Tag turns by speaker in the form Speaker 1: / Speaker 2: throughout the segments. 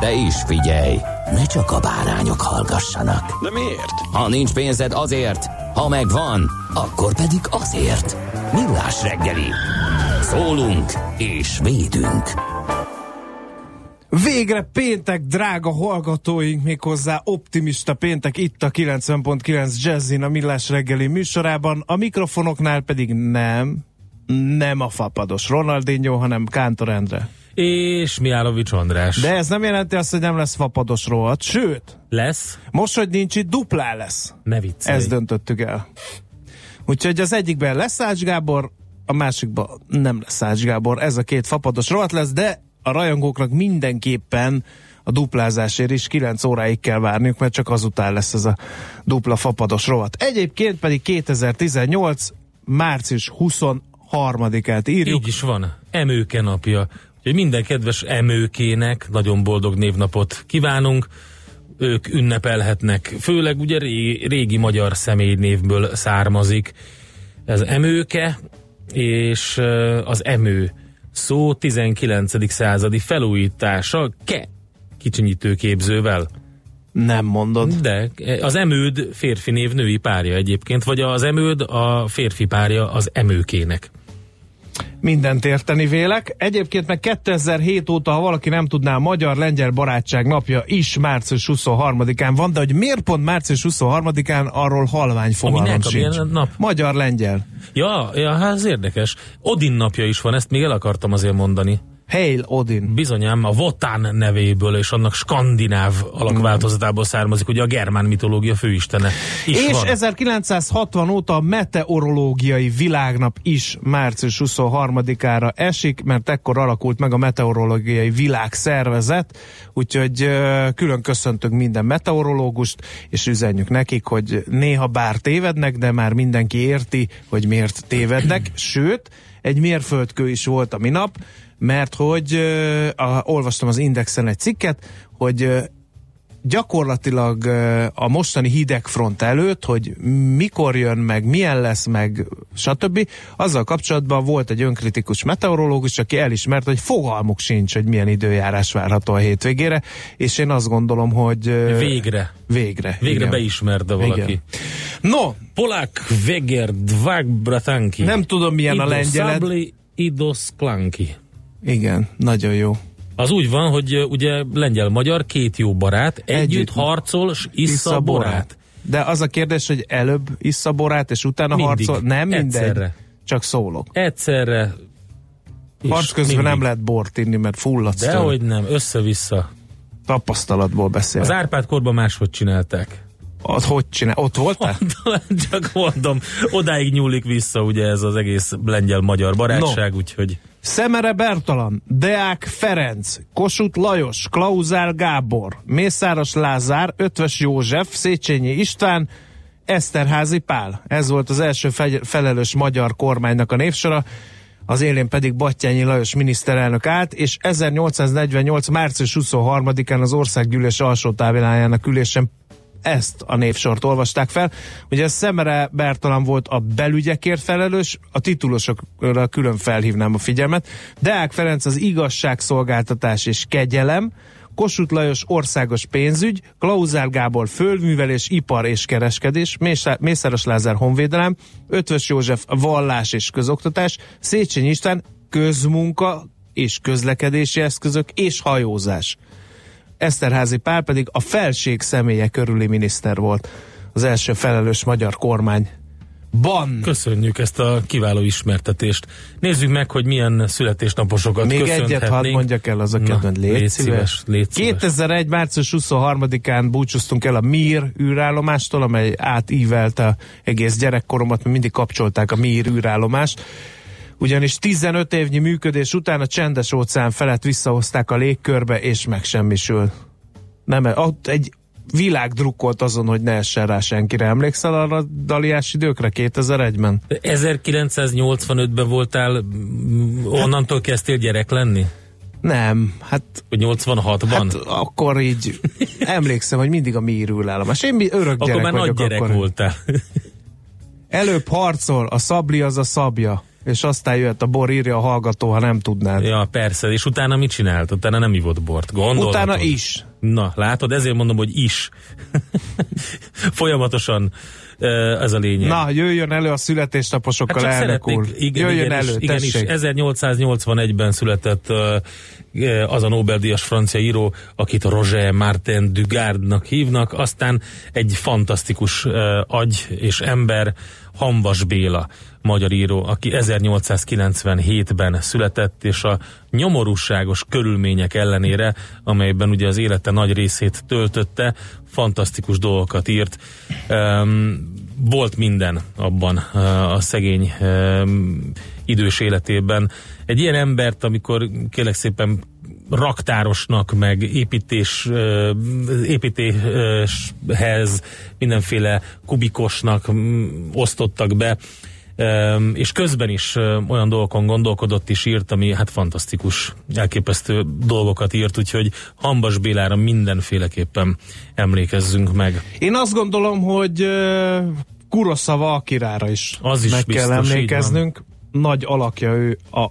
Speaker 1: De is figyelj, ne csak a bárányok hallgassanak.
Speaker 2: De miért?
Speaker 1: Ha nincs pénzed azért, ha megvan, akkor pedig azért. Millás reggeli. Szólunk és védünk.
Speaker 3: Végre péntek, drága hallgatóink, méghozzá optimista péntek itt a 90.9 Jazzin a Millás reggeli műsorában, a mikrofonoknál pedig nem, nem a fapados Ronaldinho, hanem Kántor Endre.
Speaker 4: És Miálovics András.
Speaker 3: De ez nem jelenti azt, hogy nem lesz fapados rohadt, sőt,
Speaker 4: Lesz?
Speaker 3: most, hogy nincs itt, duplá lesz.
Speaker 4: Ne viccelj.
Speaker 3: Ezt döntöttük el. Úgyhogy az egyikben lesz Ács Gábor, a másikban nem lesz Ács Gábor. Ez a két fapados rovat lesz, de a rajongóknak mindenképpen a duplázásért is 9 óráig kell várniuk, mert csak azután lesz ez a dupla fapados rovat. Egyébként pedig 2018. március 23-át írjuk.
Speaker 4: Így is van. Emőke napja. Úgyhogy minden kedves emőkének nagyon boldog névnapot kívánunk. Ők ünnepelhetnek. Főleg ugye régi, régi magyar személynévből származik. Ez emőke, és az emő szó 19. századi felújítása ke kicsinyítő képzővel.
Speaker 3: Nem mondod.
Speaker 4: De az emőd férfi név női párja egyébként, vagy az emőd a férfi párja az emőkének.
Speaker 3: Mindent érteni vélek. Egyébként meg 2007 óta, ha valaki nem tudná, a Magyar-Lengyel Barátság napja is március 23-án van, de hogy miért pont március 23-án, arról halvány fogalmam sincs.
Speaker 4: nap?
Speaker 3: Magyar-Lengyel.
Speaker 4: Ja, ja, hát ez érdekes. Odin napja is van, ezt még el akartam azért mondani.
Speaker 3: Hail Odin.
Speaker 4: Bizonyám a Votán nevéből és annak skandináv alakváltozatából származik, ugye a germán mitológia főistene is
Speaker 3: És
Speaker 4: van.
Speaker 3: 1960 óta a meteorológiai világnap is március 23-ára esik, mert ekkor alakult meg a meteorológiai világszervezet, úgyhogy külön köszöntünk minden meteorológust, és üzenjük nekik, hogy néha bár tévednek, de már mindenki érti, hogy miért tévednek, sőt, egy mérföldkő is volt a minap, mert hogy ö, a, olvastam az Indexen egy cikket, hogy ö, gyakorlatilag ö, a mostani hidegfront előtt, hogy mikor jön meg, milyen lesz meg, stb. Azzal kapcsolatban volt egy önkritikus meteorológus, aki elismert, hogy fogalmuk sincs, hogy milyen időjárás várható a hétvégére, és én azt gondolom, hogy ö,
Speaker 4: Végre.
Speaker 3: végre.
Speaker 4: Végre
Speaker 3: igen.
Speaker 4: beismerte valaki.
Speaker 3: Igen. No,
Speaker 4: Polák Veger Dvag Bratanki.
Speaker 3: nem tudom milyen a
Speaker 4: Ido
Speaker 3: lengyeled.
Speaker 4: Szabli, Idos Klanki.
Speaker 3: Igen, nagyon jó.
Speaker 4: Az úgy van, hogy ugye lengyel-magyar két jó barát együtt,
Speaker 3: Együtt.
Speaker 4: harcol, s issza borát.
Speaker 3: De az a kérdés, hogy előbb issza borát, és utána
Speaker 4: Mindig.
Speaker 3: harcol? Nem mindegy.
Speaker 4: Egyszerre.
Speaker 3: Csak szólok.
Speaker 4: Egyszerre. és
Speaker 3: Harc közben
Speaker 4: mindig.
Speaker 3: nem lehet bort inni, mert fulladsz tőle.
Speaker 4: Dehogy nem, össze-vissza.
Speaker 3: Tapasztalatból beszél.
Speaker 4: Az Árpád korban máshogy csinálták.
Speaker 3: Az hogy csinál? Ott voltál?
Speaker 4: Csak mondom, odáig nyúlik vissza ugye ez az egész lengyel-magyar barátság, no. úgyhogy
Speaker 3: Szemere Bertalan, Deák Ferenc, Kossuth Lajos, Klauzál Gábor, Mészáros Lázár, Ötvös József, Széchenyi István, Eszterházi Pál. Ez volt az első felelős magyar kormánynak a névsora, az élén pedig Battyányi Lajos miniszterelnök állt, és 1848. március 23-án az országgyűlés alsó távilájának ülésen ezt a névsort olvasták fel. Ugye Szemere Bertalan volt a belügyekért felelős, a titulosokra külön felhívnám a figyelmet. Deák Ferenc az igazságszolgáltatás és kegyelem, Kossuth Lajos országos pénzügy, Klauzár Gábor földművelés, ipar és kereskedés, Mészáros Lázár honvédelem, Ötvös József vallás és közoktatás, Széchenyi István közmunka és közlekedési eszközök és hajózás. Eszterházi Pál pedig a felség személye körüli miniszter volt. Az első felelős magyar kormány Ban.
Speaker 4: Köszönjük ezt a kiváló ismertetést. Nézzük meg, hogy milyen születésnaposokat
Speaker 3: Még egyet hadd mondjak el az a kedven. Légy, légy szíves. Légy szíves. 2001. március 23-án búcsúztunk el a MIR űrállomástól, amely átívelte egész gyerekkoromat, mert mindig kapcsolták a MIR űrállomást. Ugyanis 15 évnyi működés után a csendes óceán felett visszahozták a légkörbe, és megsemmisül. Nem, ott egy világ drukkolt azon, hogy ne essen rá senkire. Emlékszel arra a daliás időkre 2001-ben?
Speaker 4: 1985-ben voltál, onnantól kezdtél gyerek lenni?
Speaker 3: Nem, hát...
Speaker 4: Hogy 86-ban? Hát
Speaker 3: akkor így emlékszem, hogy mindig a mi írőlállomás. Én örök
Speaker 4: akkor
Speaker 3: gyerek
Speaker 4: már
Speaker 3: vagyok.
Speaker 4: Nagy gyerek akkor. voltál.
Speaker 3: Előbb harcol, a szabli az a szabja és aztán jött a bor, írja a hallgató, ha nem tudnád.
Speaker 4: Ja, persze, és utána mit csinált? Utána nem ivott bort, gondolhatod.
Speaker 3: Utána is.
Speaker 4: Na, látod, ezért mondom, hogy is. Folyamatosan ez a lényeg.
Speaker 3: Na, jöjjön elő a születésnaposokkal, hát elnök úr.
Speaker 4: Igen, jöjjön igen, elő, igen, is, 1881-ben született az a Nobel-díjas francia író, akit Roger Martin Dugardnak hívnak, aztán egy fantasztikus agy és ember, Hanvas Béla, magyar író, aki 1897-ben született, és a nyomorúságos körülmények ellenére, amelyben ugye az élete nagy részét töltötte, fantasztikus dolgokat írt. Um, volt minden abban a szegény um, idős életében. Egy ilyen embert, amikor kérlek szépen raktárosnak, meg építés, építéshez mindenféle kubikosnak osztottak be, és közben is olyan dolgokon gondolkodott és írt, ami hát fantasztikus, elképesztő dolgokat írt, úgyhogy Hambas Bélára mindenféleképpen emlékezzünk meg.
Speaker 3: Én azt gondolom, hogy Kuroszava Akirára is,
Speaker 4: az is
Speaker 3: meg
Speaker 4: biztos,
Speaker 3: kell emlékeznünk. Nagy alakja ő a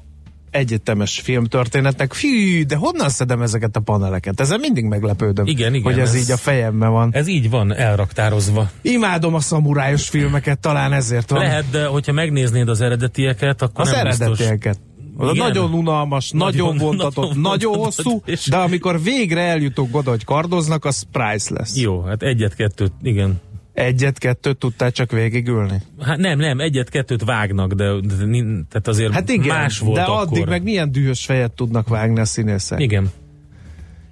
Speaker 3: egyetemes filmtörténetnek. Fű, de honnan szedem ezeket a paneleket? Ezen mindig meglepődöm,
Speaker 4: igen, igen,
Speaker 3: hogy ez, ez így a fejemben van.
Speaker 4: Ez így van, elraktározva.
Speaker 3: Imádom a szamurájos filmeket, talán ezért van.
Speaker 4: Lehet, de hogyha megnéznéd az eredetieket, akkor
Speaker 3: az
Speaker 4: nem
Speaker 3: eredetieket.
Speaker 4: Az Igen.
Speaker 3: Nagyon unalmas, nagyon, nagyon vontatott, nagyon, nagyon hosszú, és... de amikor végre eljutok oda, hogy kardoznak, az price lesz.
Speaker 4: Jó, hát egyet-kettőt, igen.
Speaker 3: Egyet-kettőt tudtál csak végigülni?
Speaker 4: Hát nem, nem, egyet-kettőt vágnak, de, de, de tehát azért hát igen, más volt
Speaker 3: de
Speaker 4: akkor.
Speaker 3: addig meg milyen dühös fejet tudnak vágni a színészek.
Speaker 4: Igen.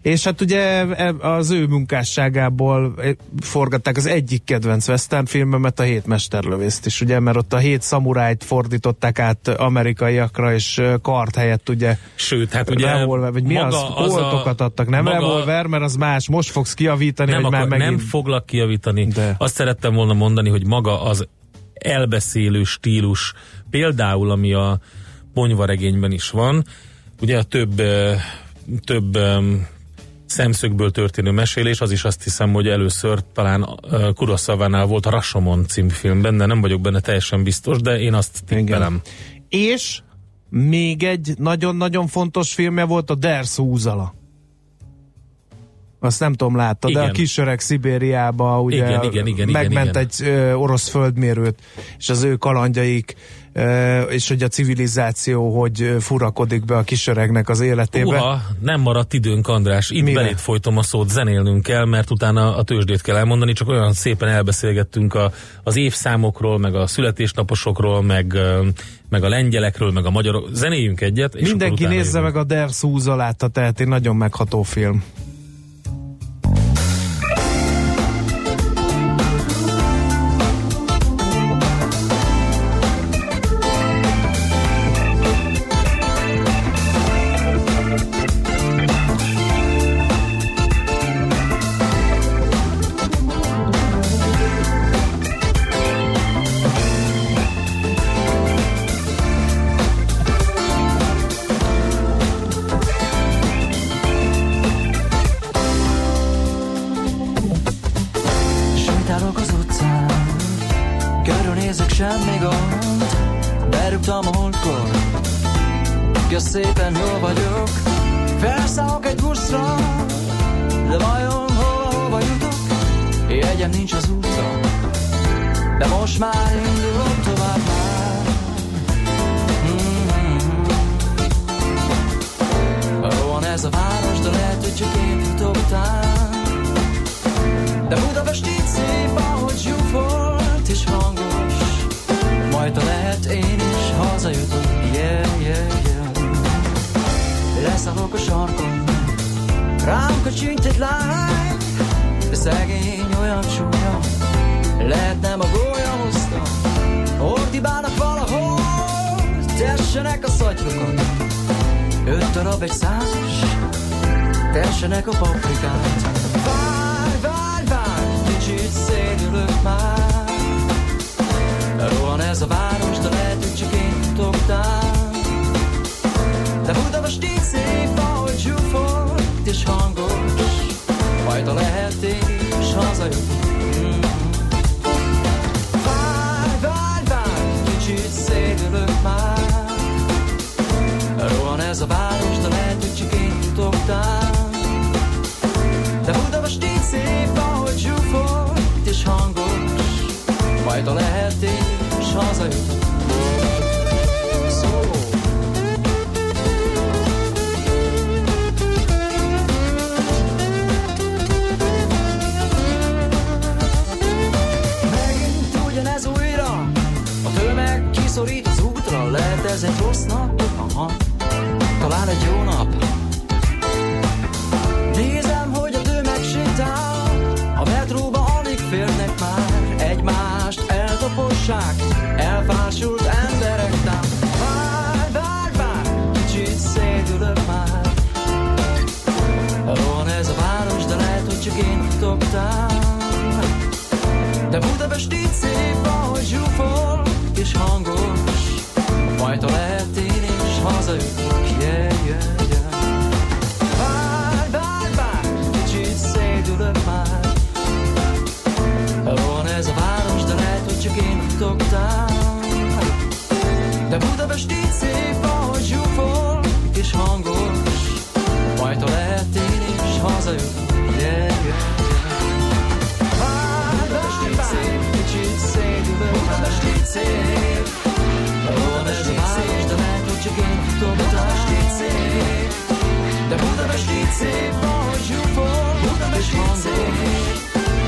Speaker 3: És hát ugye e, az ő munkásságából e, forgatták az egyik kedvenc western filmemet, a Hét Mesterlövészt is, ugye, mert ott a hét szamurájt fordították át amerikaiakra, és kart helyett ugye
Speaker 4: Sőt, hát ugye
Speaker 3: revolver, vagy mi az? Koltokat a, adtak, nem maga, revolver, mert az más, most fogsz kiavítani,
Speaker 4: nem
Speaker 3: hogy akar, már megint...
Speaker 4: Nem foglak kiavítani. De. Azt szerettem volna mondani, hogy maga az elbeszélő stílus, például ami a ponyvaregényben is van, ugye a több több szemszögből történő mesélés, az is azt hiszem, hogy először talán Kuroszavánál volt a Rashomon című filmben, de nem vagyok benne teljesen biztos, de én azt tippelem.
Speaker 3: És még egy nagyon-nagyon fontos filmje volt a Dersz Húzala. Azt nem tudom, látta, igen. de a kisöreg Szibériába ugye
Speaker 4: igen, igen, igen,
Speaker 3: megment
Speaker 4: igen,
Speaker 3: egy ö, orosz földmérőt, és az ő kalandjaik és hogy a civilizáció hogy furakodik be a kisöregnek az életébe.
Speaker 4: Uha, nem maradt időnk, András. Itt Mire? belét folytom a szót, zenélnünk kell, mert utána a tőzsdét kell elmondani, csak olyan szépen elbeszélgettünk a, az évszámokról, meg a születésnaposokról, meg, meg a lengyelekről, meg a magyarok. Zenéljünk egyet. És
Speaker 3: Mindenki nézze jövünk. meg a Der Szúzalát, tehát egy nagyon megható film.
Speaker 5: Fajta lehet és hazajött Szó. Megint ugyanez újra A tömeg kiszorít az útra Lehet ez egy rossz nap? Aha Talán egy jó nap titogtál de Budapest szép Budapest így szép, de lehet, hogy csak én tudom Budapest így szép De Budapest így szép, ahogy zsúfol Budapest így szép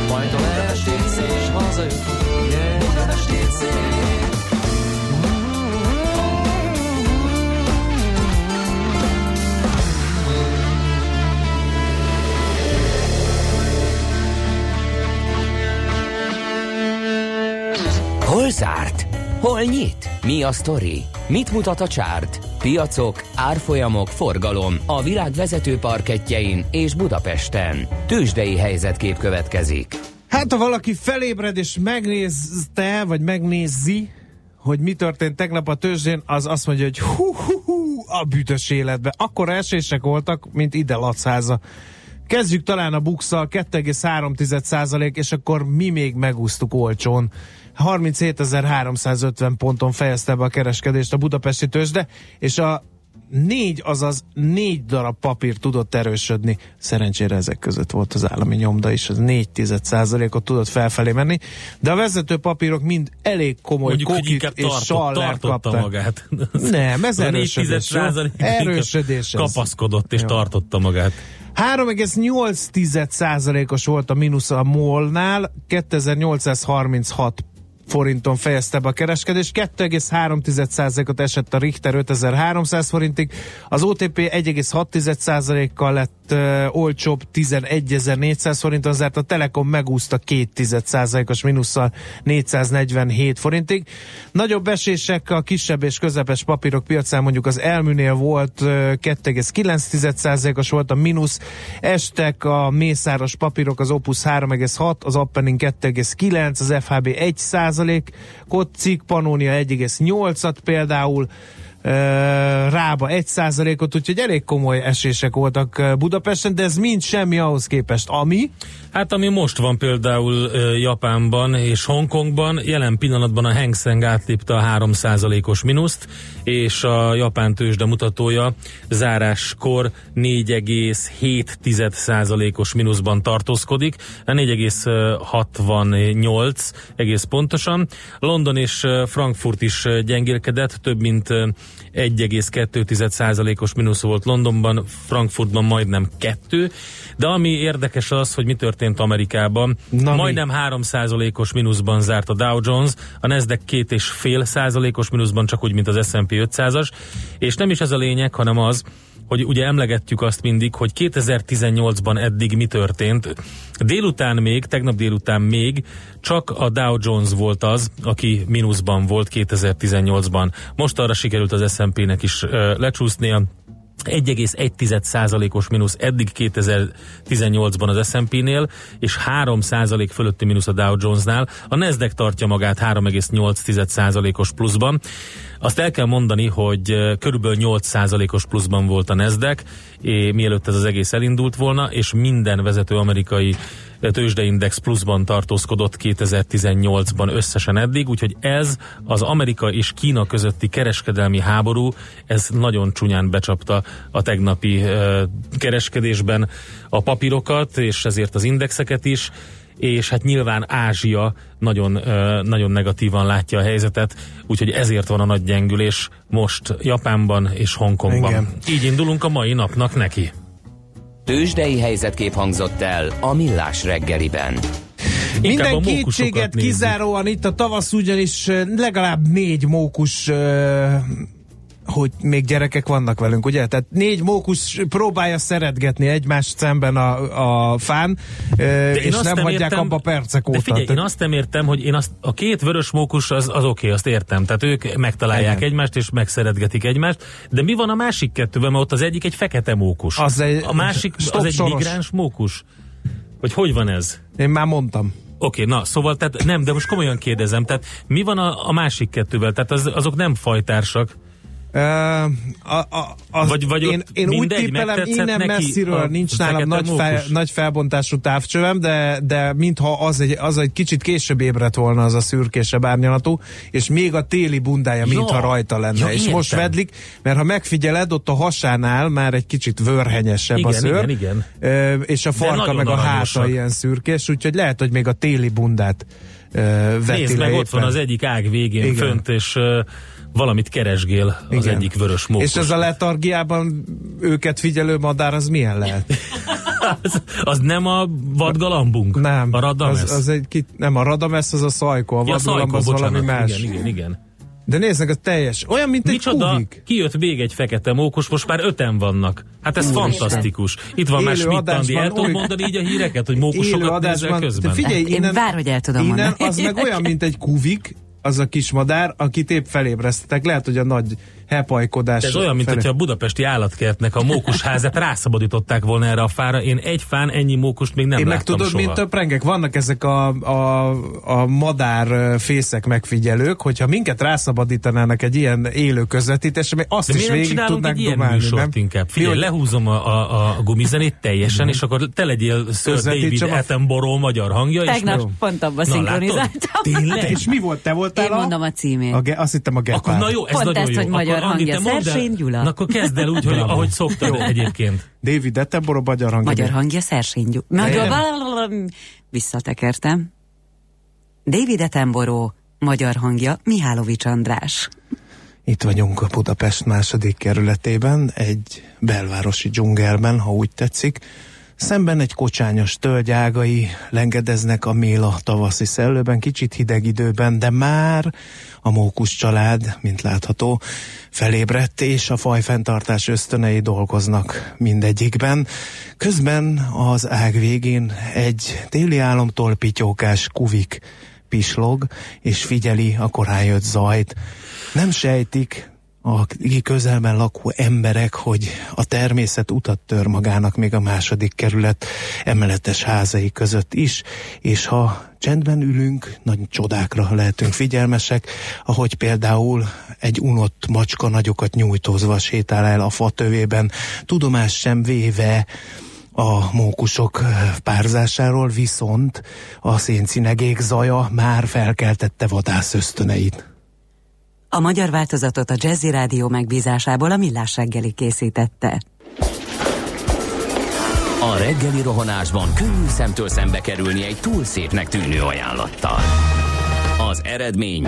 Speaker 5: Majd a így szép, és hazajövök yeah. Budapest így szép
Speaker 1: Hol zárt? Hol nyit? Mi a sztori? Mit mutat a csárt? Piacok, árfolyamok, forgalom a világ vezető parketjein és Budapesten. Tősdei helyzetkép következik.
Speaker 3: Hát, ha valaki felébred és megnézte, vagy megnézi, hogy mi történt tegnap a tőzsdén, az azt mondja, hogy hú, hú, hú a büdös életbe. Akkor esések voltak, mint ide Lacháza. Kezdjük talán a bukszal, 2,3 és akkor mi még megúsztuk olcsón. 37.350 ponton fejezte be a kereskedést a budapesti tőzsde, és a négy, azaz négy darab papír tudott erősödni. Szerencsére ezek között volt az állami nyomda is, az 4 ot tudott felfelé menni, de a vezető papírok mind elég komoly
Speaker 4: Mondjuk,
Speaker 3: kokit és
Speaker 4: tartott,
Speaker 3: sallert kaptak.
Speaker 4: magát.
Speaker 3: Nem, ez
Speaker 4: A
Speaker 3: erősödés. jó?
Speaker 4: 4,1%
Speaker 3: Erősödés.
Speaker 4: Kapaszkodott és
Speaker 3: Jó.
Speaker 4: tartotta magát.
Speaker 3: 3,8%-os volt a mínusz a MOL-nál, 2836 forinton fejezte be a kereskedés, 2,3%-ot esett a Richter 5300 forintig, az OTP 1,6%-kal lett uh, olcsóbb 11.400 forinton, zárt a Telekom megúszta 2,1%-os mínusszal 447 forintig. Nagyobb esések a kisebb és közepes papírok piacán mondjuk az elműnél volt uh, 2,9%-os volt a mínusz, estek a mészáros papírok, az Opus 3,6, az Appenin 2,9, az FHB 1 százalékot, Cik Pannonia 1,8-at például, ö, Rába 1 százalékot, úgyhogy elég komoly esések voltak Budapesten, de ez mind semmi ahhoz képest, ami
Speaker 4: Hát ami most van például Japánban és Hongkongban, jelen pillanatban a Hang Seng átlépte a 3%-os mínuszt, és a japán tőzsde mutatója záráskor 4,7%-os mínuszban tartózkodik, a 4,68 egész pontosan. London és Frankfurt is gyengélkedett, több mint 1,2%-os mínusz volt Londonban, Frankfurtban majdnem 2, de ami érdekes az, hogy mi történt Amerikában.
Speaker 3: Na mi?
Speaker 4: majdnem 3%-os mínuszban zárt a Dow Jones, a Nasdaq 2,5%-os mínuszban, csak úgy, mint az S&P 500-as, és nem is ez a lényeg, hanem az, hogy ugye emlegetjük azt mindig, hogy 2018-ban eddig mi történt. Délután még, tegnap délután még csak a Dow Jones volt az, aki mínuszban volt 2018-ban. Most arra sikerült az S&P-nek is lecsúsznia, 1,1%-os mínusz eddig 2018-ban az S&P-nél, és 3% fölötti mínusz a Dow Jones-nál. A Nasdaq tartja magát 3,8%-os pluszban. Azt el kell mondani, hogy körülbelül 8%-os pluszban volt a Nasdaq, mielőtt ez az egész elindult volna, és minden vezető amerikai tőzsdeindex pluszban tartózkodott 2018-ban összesen eddig, úgyhogy ez az Amerika és Kína közötti kereskedelmi háború, ez nagyon csúnyán becsapta a tegnapi kereskedésben a papírokat, és ezért az indexeket is és hát nyilván Ázsia nagyon, nagyon negatívan látja a helyzetet, úgyhogy ezért van a nagy gyengülés most Japánban és Hongkongban. Igen. Így indulunk a mai napnak neki.
Speaker 1: Tőzsdei helyzetkép hangzott el a Millás reggeliben.
Speaker 3: Minden kétséget kizáróan itt a tavasz ugyanis legalább négy mókus hogy még gyerekek vannak velünk, ugye? Tehát négy mókus próbálja szeretgetni egymást szemben a, a fán, de és nem, nem hagyják értem, abba percek óta.
Speaker 4: De figyelj, én azt nem értem, hogy én azt, a két vörös mókus az, az oké, okay, azt értem. Tehát ők megtalálják Igen. egymást, és megszeretgetik egymást. De mi van a másik kettőben? Mert ott az egyik egy fekete mókus. Az egy, a másik az egy soros. migráns mókus. Vagy hogy van ez?
Speaker 3: Én már mondtam.
Speaker 4: Oké, okay, na, szóval tehát nem, de most komolyan kérdezem, tehát mi van a, a másik kettővel? Tehát az, azok nem fajtársak.
Speaker 3: A, a, az, vagy, vagy én, én úgy tippelem, innen messziről nincs nálam nagy, fel, nagy felbontású távcsövem, de, de mintha az egy, az egy kicsit később ébredt volna az a szürkésebb árnyalatú, és még a téli bundája, ja, mintha rajta lenne. Ja, és értem. most vedlik, mert ha megfigyeled, ott a hasánál már egy kicsit vörhenyesebb igen, a szőr, igen, igen. és a farka meg a háta ilyen szürkés, úgyhogy lehet, hogy még a téli bundát veti
Speaker 4: Nézd meg, éppen. ott van az egyik ág végén igen. fönt, és valamit keresgél az Igen. egyik vörös mókus.
Speaker 3: És ez a letargiában őket figyelő madár, az milyen lehet?
Speaker 4: az, az nem a vadgalambunk?
Speaker 3: Nem.
Speaker 4: A radamesz?
Speaker 3: Az, az egy, nem, a radamesz az a szajko, a ja, vadgalamb az bocsánat, valami más.
Speaker 4: Igen, igen, igen.
Speaker 3: De nézzek, az teljes. Olyan, mint Micsoda? egy kuvik.
Speaker 4: Kijött még egy fekete mókus, most már öten vannak. Hát ez Úr fantasztikus. Itt van már Schmidt el tudod mondani így a híreket, hogy mókusokat nézel közben?
Speaker 6: De figyelj, innen, Én bár, hogy el tudom
Speaker 3: innen
Speaker 6: mondani.
Speaker 3: az meg olyan, mint egy kuvik, az a kis madár, akit épp felébresztetek. Lehet, hogy a nagy hepajkodás.
Speaker 4: Ez olyan, mint hogyha a budapesti állatkertnek a mókusházát rászabadították volna erre a fára. Én egy fán ennyi mókust még nem Én
Speaker 3: meg tudod,
Speaker 4: soha.
Speaker 3: mint a prengek, vannak ezek a, a, a madár fészek megfigyelők, hogyha minket rászabadítanának egy ilyen élő közvetítésre, még azt
Speaker 4: De
Speaker 3: is végig tudnánk
Speaker 4: egy dumálni, nem? inkább? Figyelj, lehúzom a, a, a gumizenét teljesen, és akkor te legyél Sir David Attenborough magyar hangja.
Speaker 6: Tegnap és pont abba szinkronizáltam.
Speaker 3: Tényleg? És mi volt? Te voltál
Speaker 6: Én mondom a címét.
Speaker 3: A, azt hittem a Gepár.
Speaker 4: Akkor na jó, ez
Speaker 6: Pont
Speaker 4: nagyon
Speaker 6: ezt,
Speaker 4: jó.
Speaker 6: magyar magyar hangja, Szersény Gyula.
Speaker 4: Na akkor kezd el úgy, hogy ahogy szoktad egyébként.
Speaker 3: David Attenborough, magyar hangja.
Speaker 6: Magyar hangja, Szersény Gyula. Magyar, visszatekertem. David Attenborough, magyar hangja, Mihálovics András.
Speaker 3: Itt vagyunk a Budapest második kerületében, egy belvárosi dzsungelben, ha úgy tetszik. Szemben egy kocsányos tölgyágai lengedeznek a méla tavaszi szellőben, kicsit hideg időben, de már a mókus család, mint látható, felébredt, és a fajfenntartás ösztönei dolgoznak mindegyikben. Közben az ág végén egy téli álomtól pityókás kuvik pislog, és figyeli a korán jött zajt. Nem sejtik, a közelben lakó emberek, hogy a természet utat tör magának még a második kerület emeletes házai között is, és ha csendben ülünk, nagy csodákra lehetünk figyelmesek, ahogy például egy unott macska nagyokat nyújtózva sétál el a fatövében, tudomás sem véve a mókusok párzásáról, viszont a széncinegék zaja már felkeltette vadász ösztöneit.
Speaker 6: A magyar változatot a Jazzy Rádió megbízásából a Millás reggeli készítette.
Speaker 1: A reggeli rohanásban könnyű szemtől szembe kerülni egy túl szépnek tűnő ajánlattal. Az eredmény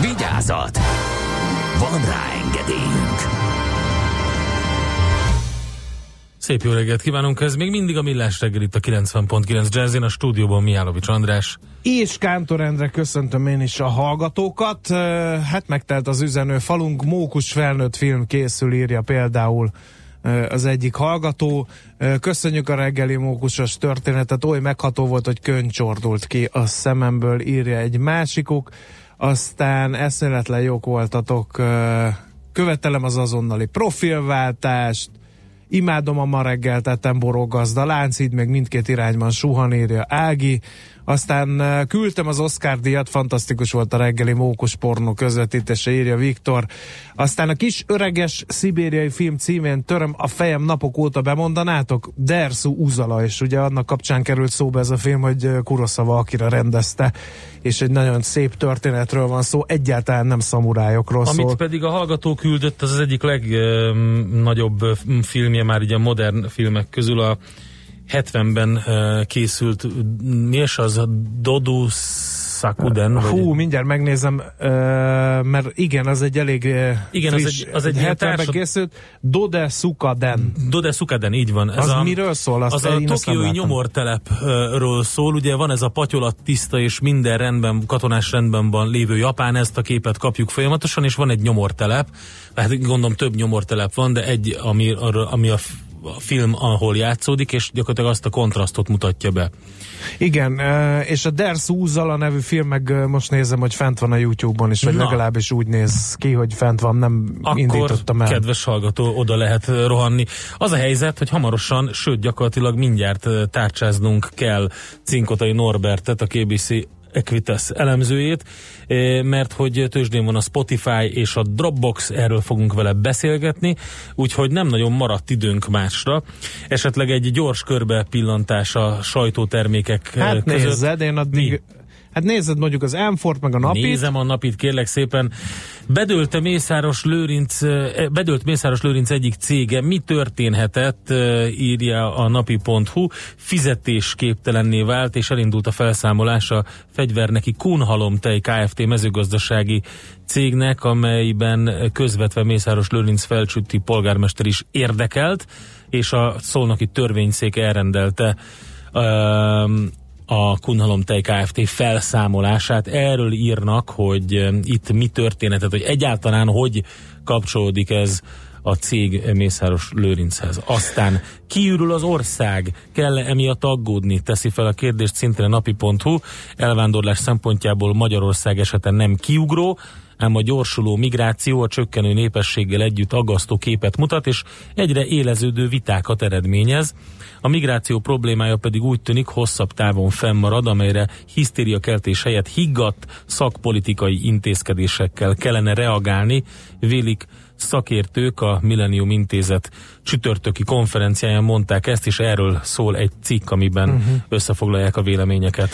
Speaker 1: Vigyázat! Van rá engedélyünk!
Speaker 4: Szép jó reggelt kívánunk, ez még mindig a Millás reggel itt a 90.9 Jazzin, a stúdióban Mihálovics András.
Speaker 3: És Kántor Endre köszöntöm én is a hallgatókat. Hát megtelt az üzenő falunk, Mókus felnőtt film készül, írja például az egyik hallgató. Köszönjük a reggeli mókusos történetet, oly megható volt, hogy köncsordult ki a szememből, írja egy másikuk. Aztán eszméletlen jók voltatok, követelem az azonnali profilváltást, imádom a ma reggel tettem borogazda, láncid meg mindkét irányban suhan, írja Ági, aztán küldtem az Oscar díjat, fantasztikus volt a reggeli mókus pornó közvetítése, írja Viktor. Aztán a kis öreges szibériai film címén töröm a fejem napok óta bemondanátok, Dersu Uzala, és ugye annak kapcsán került szóba ez a film, hogy Kuroszava akire rendezte, és egy nagyon szép történetről van szó, egyáltalán nem szamurájokról
Speaker 4: Amit
Speaker 3: szól.
Speaker 4: pedig a hallgató küldött, az az egyik legnagyobb filmje már így a modern filmek közül a 70-ben uh, készült, mi is az? Dodu Sakuden?
Speaker 3: Hú, vagy? mindjárt megnézem, uh, mert igen, az egy elég
Speaker 4: igen,
Speaker 3: friss,
Speaker 4: az egy, az egy
Speaker 3: 70-ben
Speaker 4: társad...
Speaker 3: készült, Dode Sukaden.
Speaker 4: Dode Sukaden, így van.
Speaker 3: Ez az a, miről szól? Azt
Speaker 4: az a tokiói nyomortelepről szól, ugye van ez a patyolat tiszta és minden rendben, katonás rendben van lévő Japán, ezt a képet kapjuk folyamatosan, és van egy nyomortelep, hát gondolom több nyomortelep van, de egy, ami, ami a a film, ahol játszódik, és gyakorlatilag azt a kontrasztot mutatja be.
Speaker 3: Igen, és a Der Szúzala nevű film meg most nézem, hogy fent van a YouTube-on is, vagy Na. legalábbis úgy néz ki, hogy fent van, nem
Speaker 4: Akkor,
Speaker 3: indítottam el.
Speaker 4: kedves hallgató, oda lehet rohanni. Az a helyzet, hogy hamarosan, sőt gyakorlatilag mindjárt tárcsáznunk kell Cinkotai Norbertet, a KBC Equitas elemzőjét, eh, mert hogy tőzsdén van a Spotify és a Dropbox, erről fogunk vele beszélgetni, úgyhogy nem nagyon maradt időnk másra. Esetleg egy gyors körbe pillantás a sajtótermékek
Speaker 3: hát
Speaker 4: között.
Speaker 3: nézzed, én addig... Mi? Hát nézed mondjuk az M-Fort meg a napit.
Speaker 4: Nézem a napit, kérlek szépen. Bedölte Mészáros Lőrinc, bedölt Mészáros Lőrinc egyik cége. Mi történhetett, írja a napi.hu. Fizetésképtelenné vált, és elindult a felszámolás a fegyverneki Kunhalomtej Kft. mezőgazdasági cégnek, amelyben közvetve Mészáros Lőrinc felcsütti polgármester is érdekelt, és a szolnoki törvényszék elrendelte a Kunhalom Tej Kft. felszámolását. Erről írnak, hogy itt mi történetet, hogy egyáltalán hogy kapcsolódik ez a cég Mészáros Lőrinchez. Aztán kiürül az ország, kell-e emiatt aggódni? Teszi fel a kérdést szintén a napi.hu. Elvándorlás szempontjából Magyarország eseten nem kiugró, ám a gyorsuló migráció a csökkenő népességgel együtt aggasztó képet mutat, és egyre éleződő vitákat eredményez. A migráció problémája pedig úgy tűnik hosszabb távon fennmarad, amelyre hisztériakeltés helyett higgadt szakpolitikai intézkedésekkel kellene reagálni, vélik szakértők a Millennium Intézet csütörtöki konferenciáján mondták ezt, és erről szól egy cikk, amiben uh-huh. összefoglalják a véleményeket.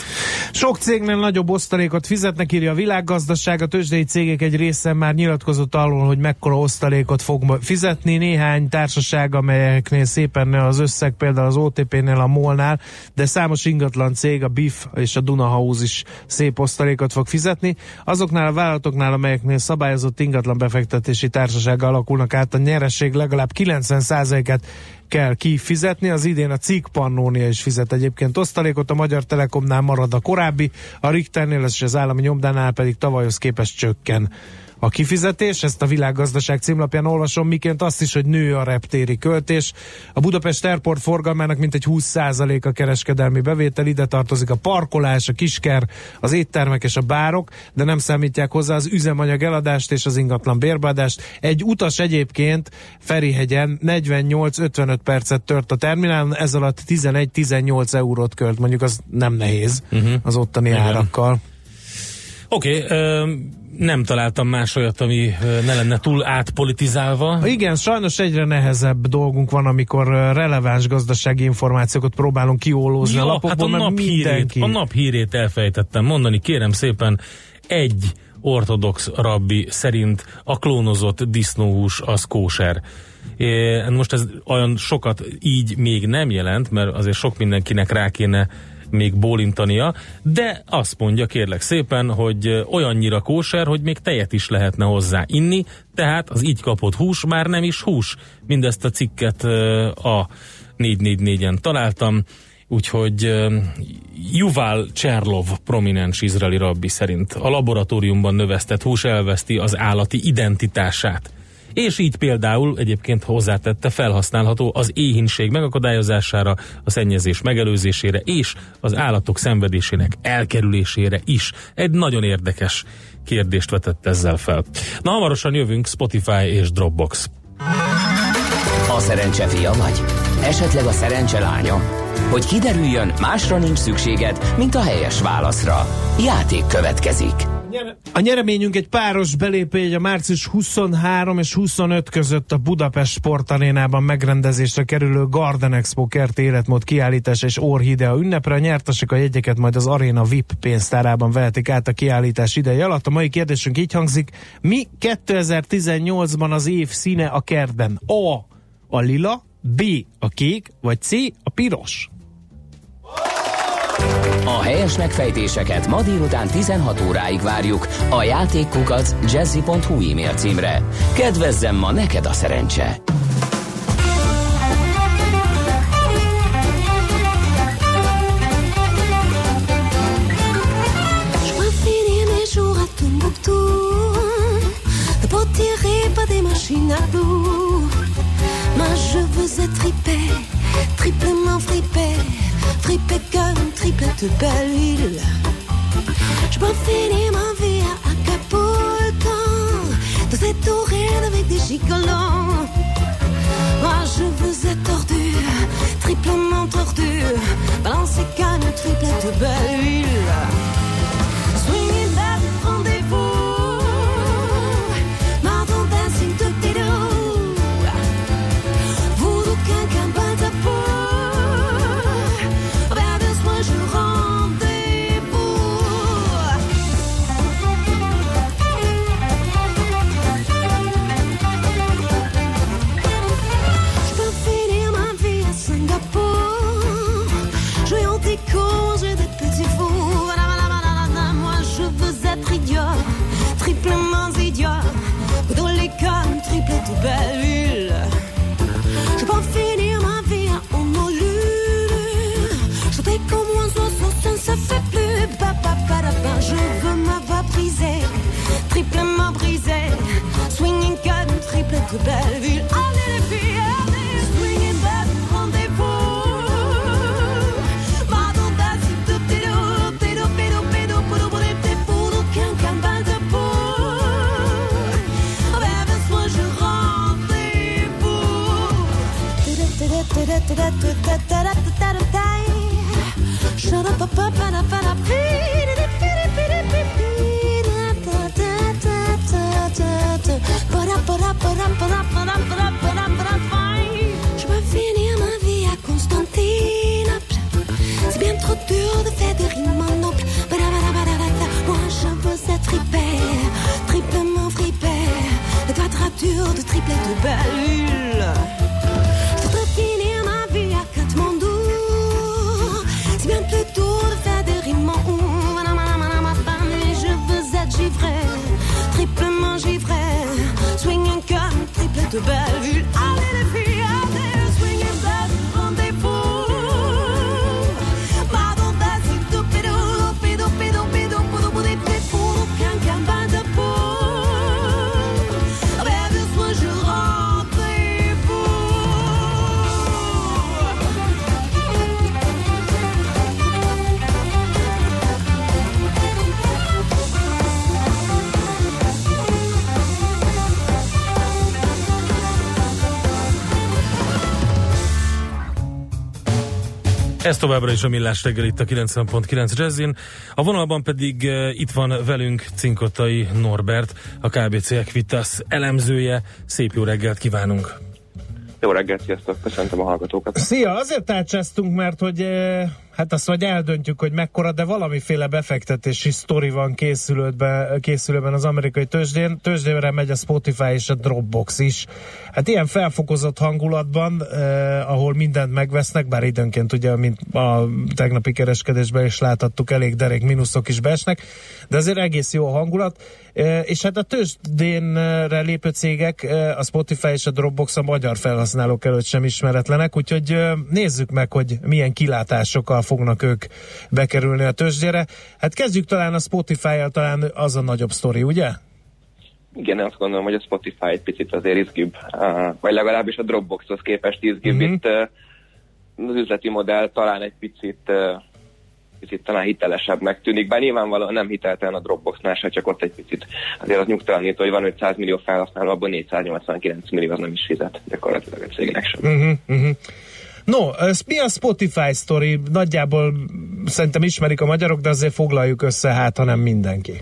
Speaker 3: Sok cégnél nagyobb osztalékot fizetnek, írja a világgazdaság. A tőzsdei cégek egy része már nyilatkozott arról, hogy mekkora osztalékot fog fizetni. Néhány társaság, amelyeknél szépen az összeg, például az OTP-nél, a MOL-nál, de számos ingatlan cég, a BIF és a Dunahouse is szép osztalékot fog fizetni. Azoknál a vállalatoknál, amelyeknél szabályozott ingatlan befektetési társaság alakulnak át, a nyereség. Legalább 90 et kell kifizetni. Az idén a cikk Pannónia is fizet egyébként osztalékot, a Magyar Telekomnál marad a korábbi, a Richternél és az állami nyomdánál pedig tavalyhoz képest csökken a kifizetés. Ezt a világgazdaság címlapján olvasom, miként azt is, hogy nő a reptéri költés. A Budapest Airport forgalmának mintegy 20% a kereskedelmi bevétel, ide tartozik a parkolás, a kisker, az éttermek és a bárok, de nem számítják hozzá az üzemanyag eladást és az ingatlan bérbeadást. Egy utas egyébként Ferihegyen 48-55 percet tört a terminálon, ez alatt 11-18 eurót költ, mondjuk az nem nehéz uh-huh. az ottani Igen. árakkal.
Speaker 4: Oké, okay, um nem találtam más olyat, ami ne lenne túl átpolitizálva.
Speaker 3: Igen, sajnos egyre nehezebb dolgunk van, amikor releváns gazdasági információkat próbálunk kiólózni a lapokból,
Speaker 4: hát a nap, hírét, a nap hírét elfejtettem mondani, kérem szépen, egy ortodox rabbi szerint a klónozott disznóhús az kóser. Most ez olyan sokat így még nem jelent, mert azért sok mindenkinek rá kéne még bólintania, de azt mondja kérlek szépen, hogy olyannyira kóser, hogy még tejet is lehetne hozzá inni, tehát az így kapott hús már nem is hús. Mindezt a cikket a 444-en találtam, úgyhogy Juval Cserlov, prominens izraeli rabbi szerint a laboratóriumban növesztett hús elveszti az állati identitását és így például egyébként hozzátette felhasználható az éhínség megakadályozására, a szennyezés megelőzésére és az állatok szenvedésének elkerülésére is. Egy nagyon érdekes kérdést vetett ezzel fel. Na, hamarosan jövünk Spotify és Dropbox.
Speaker 1: A szerencse fia vagy? Esetleg a szerencse lánya? Hogy kiderüljön, másra nincs szükséged, mint a helyes válaszra. Játék következik.
Speaker 3: A nyereményünk egy páros belépőjegy a március 23 és 25 között a Budapest Sportarénában megrendezésre kerülő Garden Expo kert életmód kiállítás és Orhidea ünnepre. A nyertesek a jegyeket majd az Arena VIP pénztárában vehetik át a kiállítás ideje alatt. A mai kérdésünk így hangzik, mi 2018-ban az év színe a kertben? A. A lila, B. A kék, vagy C. A piros?
Speaker 1: A helyes megfejtéseket ma délután 16 óráig várjuk a játékkukac jazzy.hu e-mail címre. Kedvezzem ma neked a szerencse!
Speaker 7: Moi je veux être tripé, triplement fripé Fripé comme triplette belle. Huile Je peux finir ma vie à Acapulco Dans cette oreille avec des gigolos. Moi je veux être tordu, triplement tordu. Balancer comme triplette belle. huile Je pense finir ma vie à Honolulu. Je paye comme un oiseau, ça ne se fait plus. Ba, ba, ba, je veux ma voix brisée, triplement brisée. Swinging gun, triple de belle ville. Je veux finir ma vie à Constantinople. C'est bien trop dur de faire des rimes en. Moi je veux être hyper, triplement fripé. La quadrature de triplette de belle de belle
Speaker 4: Ez továbbra is a Millás reggel itt a 90.9 Jazzin. A vonalban pedig uh, itt van velünk Cinkotai Norbert, a KBC Equitas elemzője. Szép jó reggelt kívánunk!
Speaker 8: Jó reggelt, sziasztok! Köszöntöm a hallgatókat!
Speaker 3: Szia! Azért tárcsáztunk, mert hogy eh, hát azt vagy eldöntjük, hogy mekkora, de valamiféle befektetési sztori van készülőben, készülőben az amerikai tőzsdén. Tőzsdére megy a Spotify és a Dropbox is. Hát ilyen felfokozott hangulatban, eh, ahol mindent megvesznek, bár időnként ugye, mint a tegnapi kereskedésben is láthattuk, elég derék mínuszok is beesnek, de azért egész jó a hangulat. Eh, és hát a tőzsdénre lépő cégek, eh, a Spotify és a Dropbox a magyar felhasználók előtt sem ismeretlenek, úgyhogy eh, nézzük meg, hogy milyen kilátásokkal fognak ők bekerülni a tőzsdére. Hát kezdjük talán a Spotify-jal, talán az a nagyobb sztori, ugye?
Speaker 8: Igen, azt gondolom, hogy a Spotify egy picit azért izgibb, vagy legalábbis a Dropboxhoz képest izgibb.
Speaker 3: Mhm.
Speaker 8: Uh-huh. Itt az üzleti modell talán egy picit picit talán hitelesebbnek tűnik, bár nyilvánvalóan nem hiteltelen a Dropboxnál se, csak ott egy picit azért az nyugtalanító, hogy van 500 millió felhasználó, abból 489 millió az nem is fizet gyakorlatilag a cégnek sem.
Speaker 3: Uh-huh, uh-huh. No, ez mi a Spotify sztori? Nagyjából szerintem ismerik a magyarok, de azért foglaljuk össze, hát ha nem mindenki.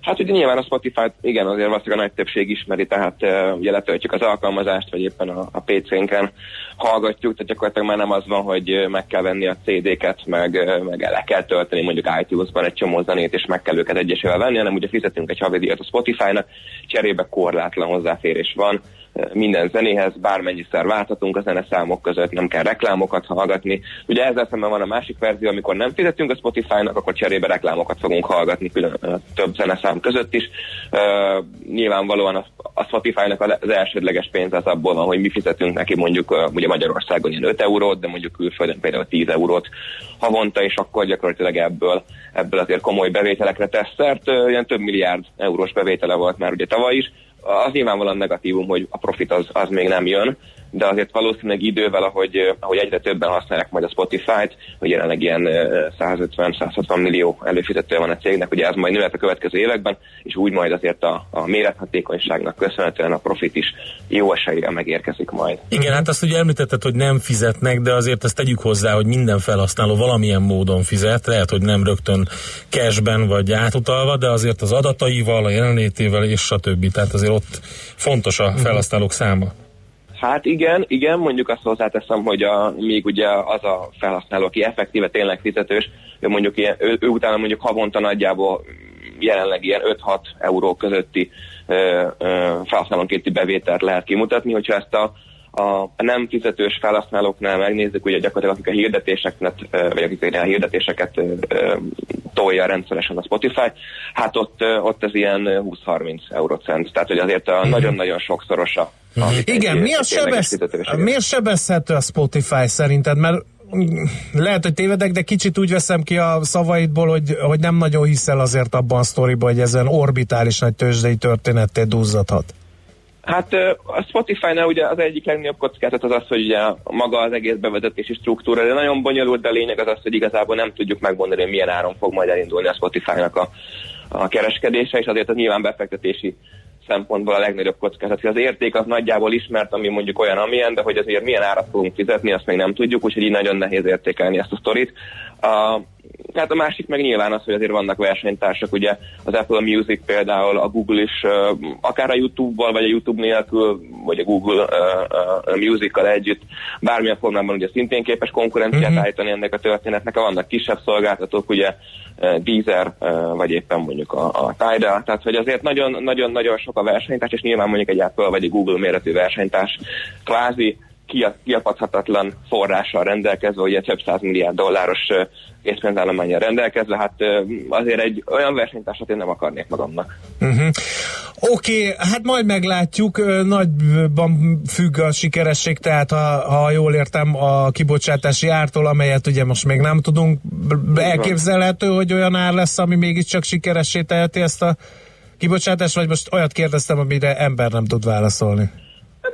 Speaker 8: Hát ugye nyilván a Spotify-t igen, azért valószínűleg a nagy többség ismeri, tehát uh, ugye letöltjük az alkalmazást, vagy éppen a, a PC-nken hallgatjuk, tehát gyakorlatilag már nem az van, hogy meg kell venni a CD-ket, meg, meg le kell tölteni mondjuk iTunes-ban egy csomó zenét, és meg kell őket egyesével venni, hanem ugye fizetünk egy havidíjat a Spotify-nak, cserébe korlátlan hozzáférés van, minden zenéhez, bármennyiszer válthatunk a zeneszámok között, nem kell reklámokat hallgatni. Ugye ezzel szemben van a másik verzió, amikor nem fizetünk a Spotify-nak, akkor cserébe reklámokat fogunk hallgatni külön, több zeneszám között is. Uh, nyilvánvalóan a, a Spotify-nak az elsődleges pénz az abból van, hogy mi fizetünk neki mondjuk uh, ugye Magyarországon ilyen 5 eurót, de mondjuk külföldön például 10 eurót havonta, és akkor gyakorlatilag ebből, ebből azért komoly bevételekre tesz szert. Uh, ilyen több milliárd eurós bevétele volt már ugye tavaly is, az nyilvánvalóan negatívum, hogy a profit az, az még nem jön, de azért valószínűleg idővel, ahogy, ahogy egyre többen használják majd a Spotify-t, hogy jelenleg ilyen 150-160 millió előfizetője van a cégnek, ugye ez majd nőhet a következő években, és úgy majd azért a, a mérethatékonyságnak köszönhetően a profit is jó eséllyel megérkezik majd.
Speaker 4: Igen, hát azt ugye említetted, hogy nem fizetnek, de azért ezt tegyük hozzá, hogy minden felhasználó valamilyen módon fizet, lehet, hogy nem rögtön cashben vagy átutalva, de azért az adataival, a jelenlétével és stb. Tehát azért ott fontos a felhasználók száma.
Speaker 8: Hát igen, igen, mondjuk azt hozzáteszem, hogy a, még ugye az a felhasználó, aki effektíve tényleg fizetős, mondjuk ilyen, ő, ő utána mondjuk havonta nagyjából jelenleg ilyen 5-6 euró közötti ö, ö, felhasználónkéti bevételt lehet kimutatni, hogyha ezt a a nem fizetős felhasználóknál megnézzük, ugye gyakorlatilag akik a hirdetéseknek, vagy akik a hirdetéseket tolja rendszeresen a Spotify, hát ott, ott ez ilyen 20-30 eurocent. Tehát, hogy azért a nagyon-nagyon sokszorosa.
Speaker 3: Igen, mi a sebez, miért sebezhető a Spotify szerinted? Mert lehet, hogy tévedek, de kicsit úgy veszem ki a szavaidból, hogy, hogy nem nagyon hiszel azért abban a sztoriban, hogy ezen orbitális nagy tőzsdei történetté duzzadhat.
Speaker 8: Hát a Spotify-nál ugye az egyik legnagyobb kockázat az az, hogy ugye maga az egész bevezetési struktúra, de nagyon bonyolult, de a lényeg az az, hogy igazából nem tudjuk megmondani, hogy milyen áron fog majd elindulni a Spotify-nak a, a kereskedése, és azért az nyilván befektetési szempontból a legnagyobb kockázat. Az érték az nagyjából ismert, ami mondjuk olyan, amilyen, de hogy azért milyen árat fogunk fizetni, azt még nem tudjuk, úgyhogy így nagyon nehéz értékelni ezt a sztorit. Hát a másik meg nyilván az, hogy azért vannak versenytársak, ugye az Apple Music például, a Google is, akár a YouTube-val, vagy a YouTube nélkül, vagy a Google uh, Music-kal együtt, bármilyen formában ugye szintén képes konkurenciát mm-hmm. állítani ennek a történetnek. Vannak kisebb szolgáltatók, ugye Deezer, vagy éppen mondjuk a, a Tidal, tehát hogy azért nagyon-nagyon sok a versenytárs, és nyilván mondjuk egy Apple vagy egy Google méretű versenytárs kvázi kiapadhatatlan forrással rendelkezve, ugye több száz milliárd dolláros készpénzállományjal rendelkezve, hát azért egy olyan versenytársat én nem akarnék magamnak.
Speaker 3: Uh-huh. Oké, okay, hát majd meglátjuk, nagyban függ a sikeresség, tehát ha, ha jól értem a kibocsátási ártól, amelyet ugye most még nem tudunk, elképzelhető, hogy olyan ár lesz, ami mégiscsak sikeressé teheti ezt a kibocsátást, vagy most olyat kérdeztem, amire ember nem tud válaszolni.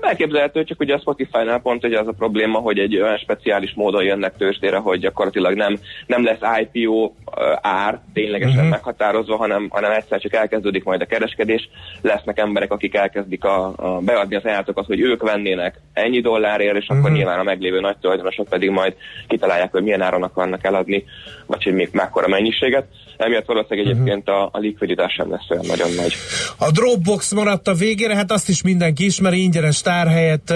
Speaker 8: Elképzelhető, csak ugye a Spotify-nál pont ugye az a probléma, hogy egy olyan speciális módon jönnek tőzsdére, hogy gyakorlatilag nem, nem lesz IPO ö, ár ténylegesen uh-huh. meghatározva, hanem, hanem egyszer csak elkezdődik majd a kereskedés. Lesznek emberek, akik elkezdik a, a beadni az ajánlatokat, hogy ők vennének ennyi dollárért, és akkor
Speaker 3: Mhm.
Speaker 8: nyilván a meglévő nagy tulajdonosok pedig majd kitalálják, hogy milyen áron akarnak eladni, vagy hogy még mekkora mennyiséget. Emiatt valószínűleg
Speaker 3: Mhm.
Speaker 8: egyébként a, a likviditás sem lesz olyan nagyon nagy.
Speaker 3: A Dropbox maradt a végére, hát azt is mindenki ismeri, ingyenes tárhelyet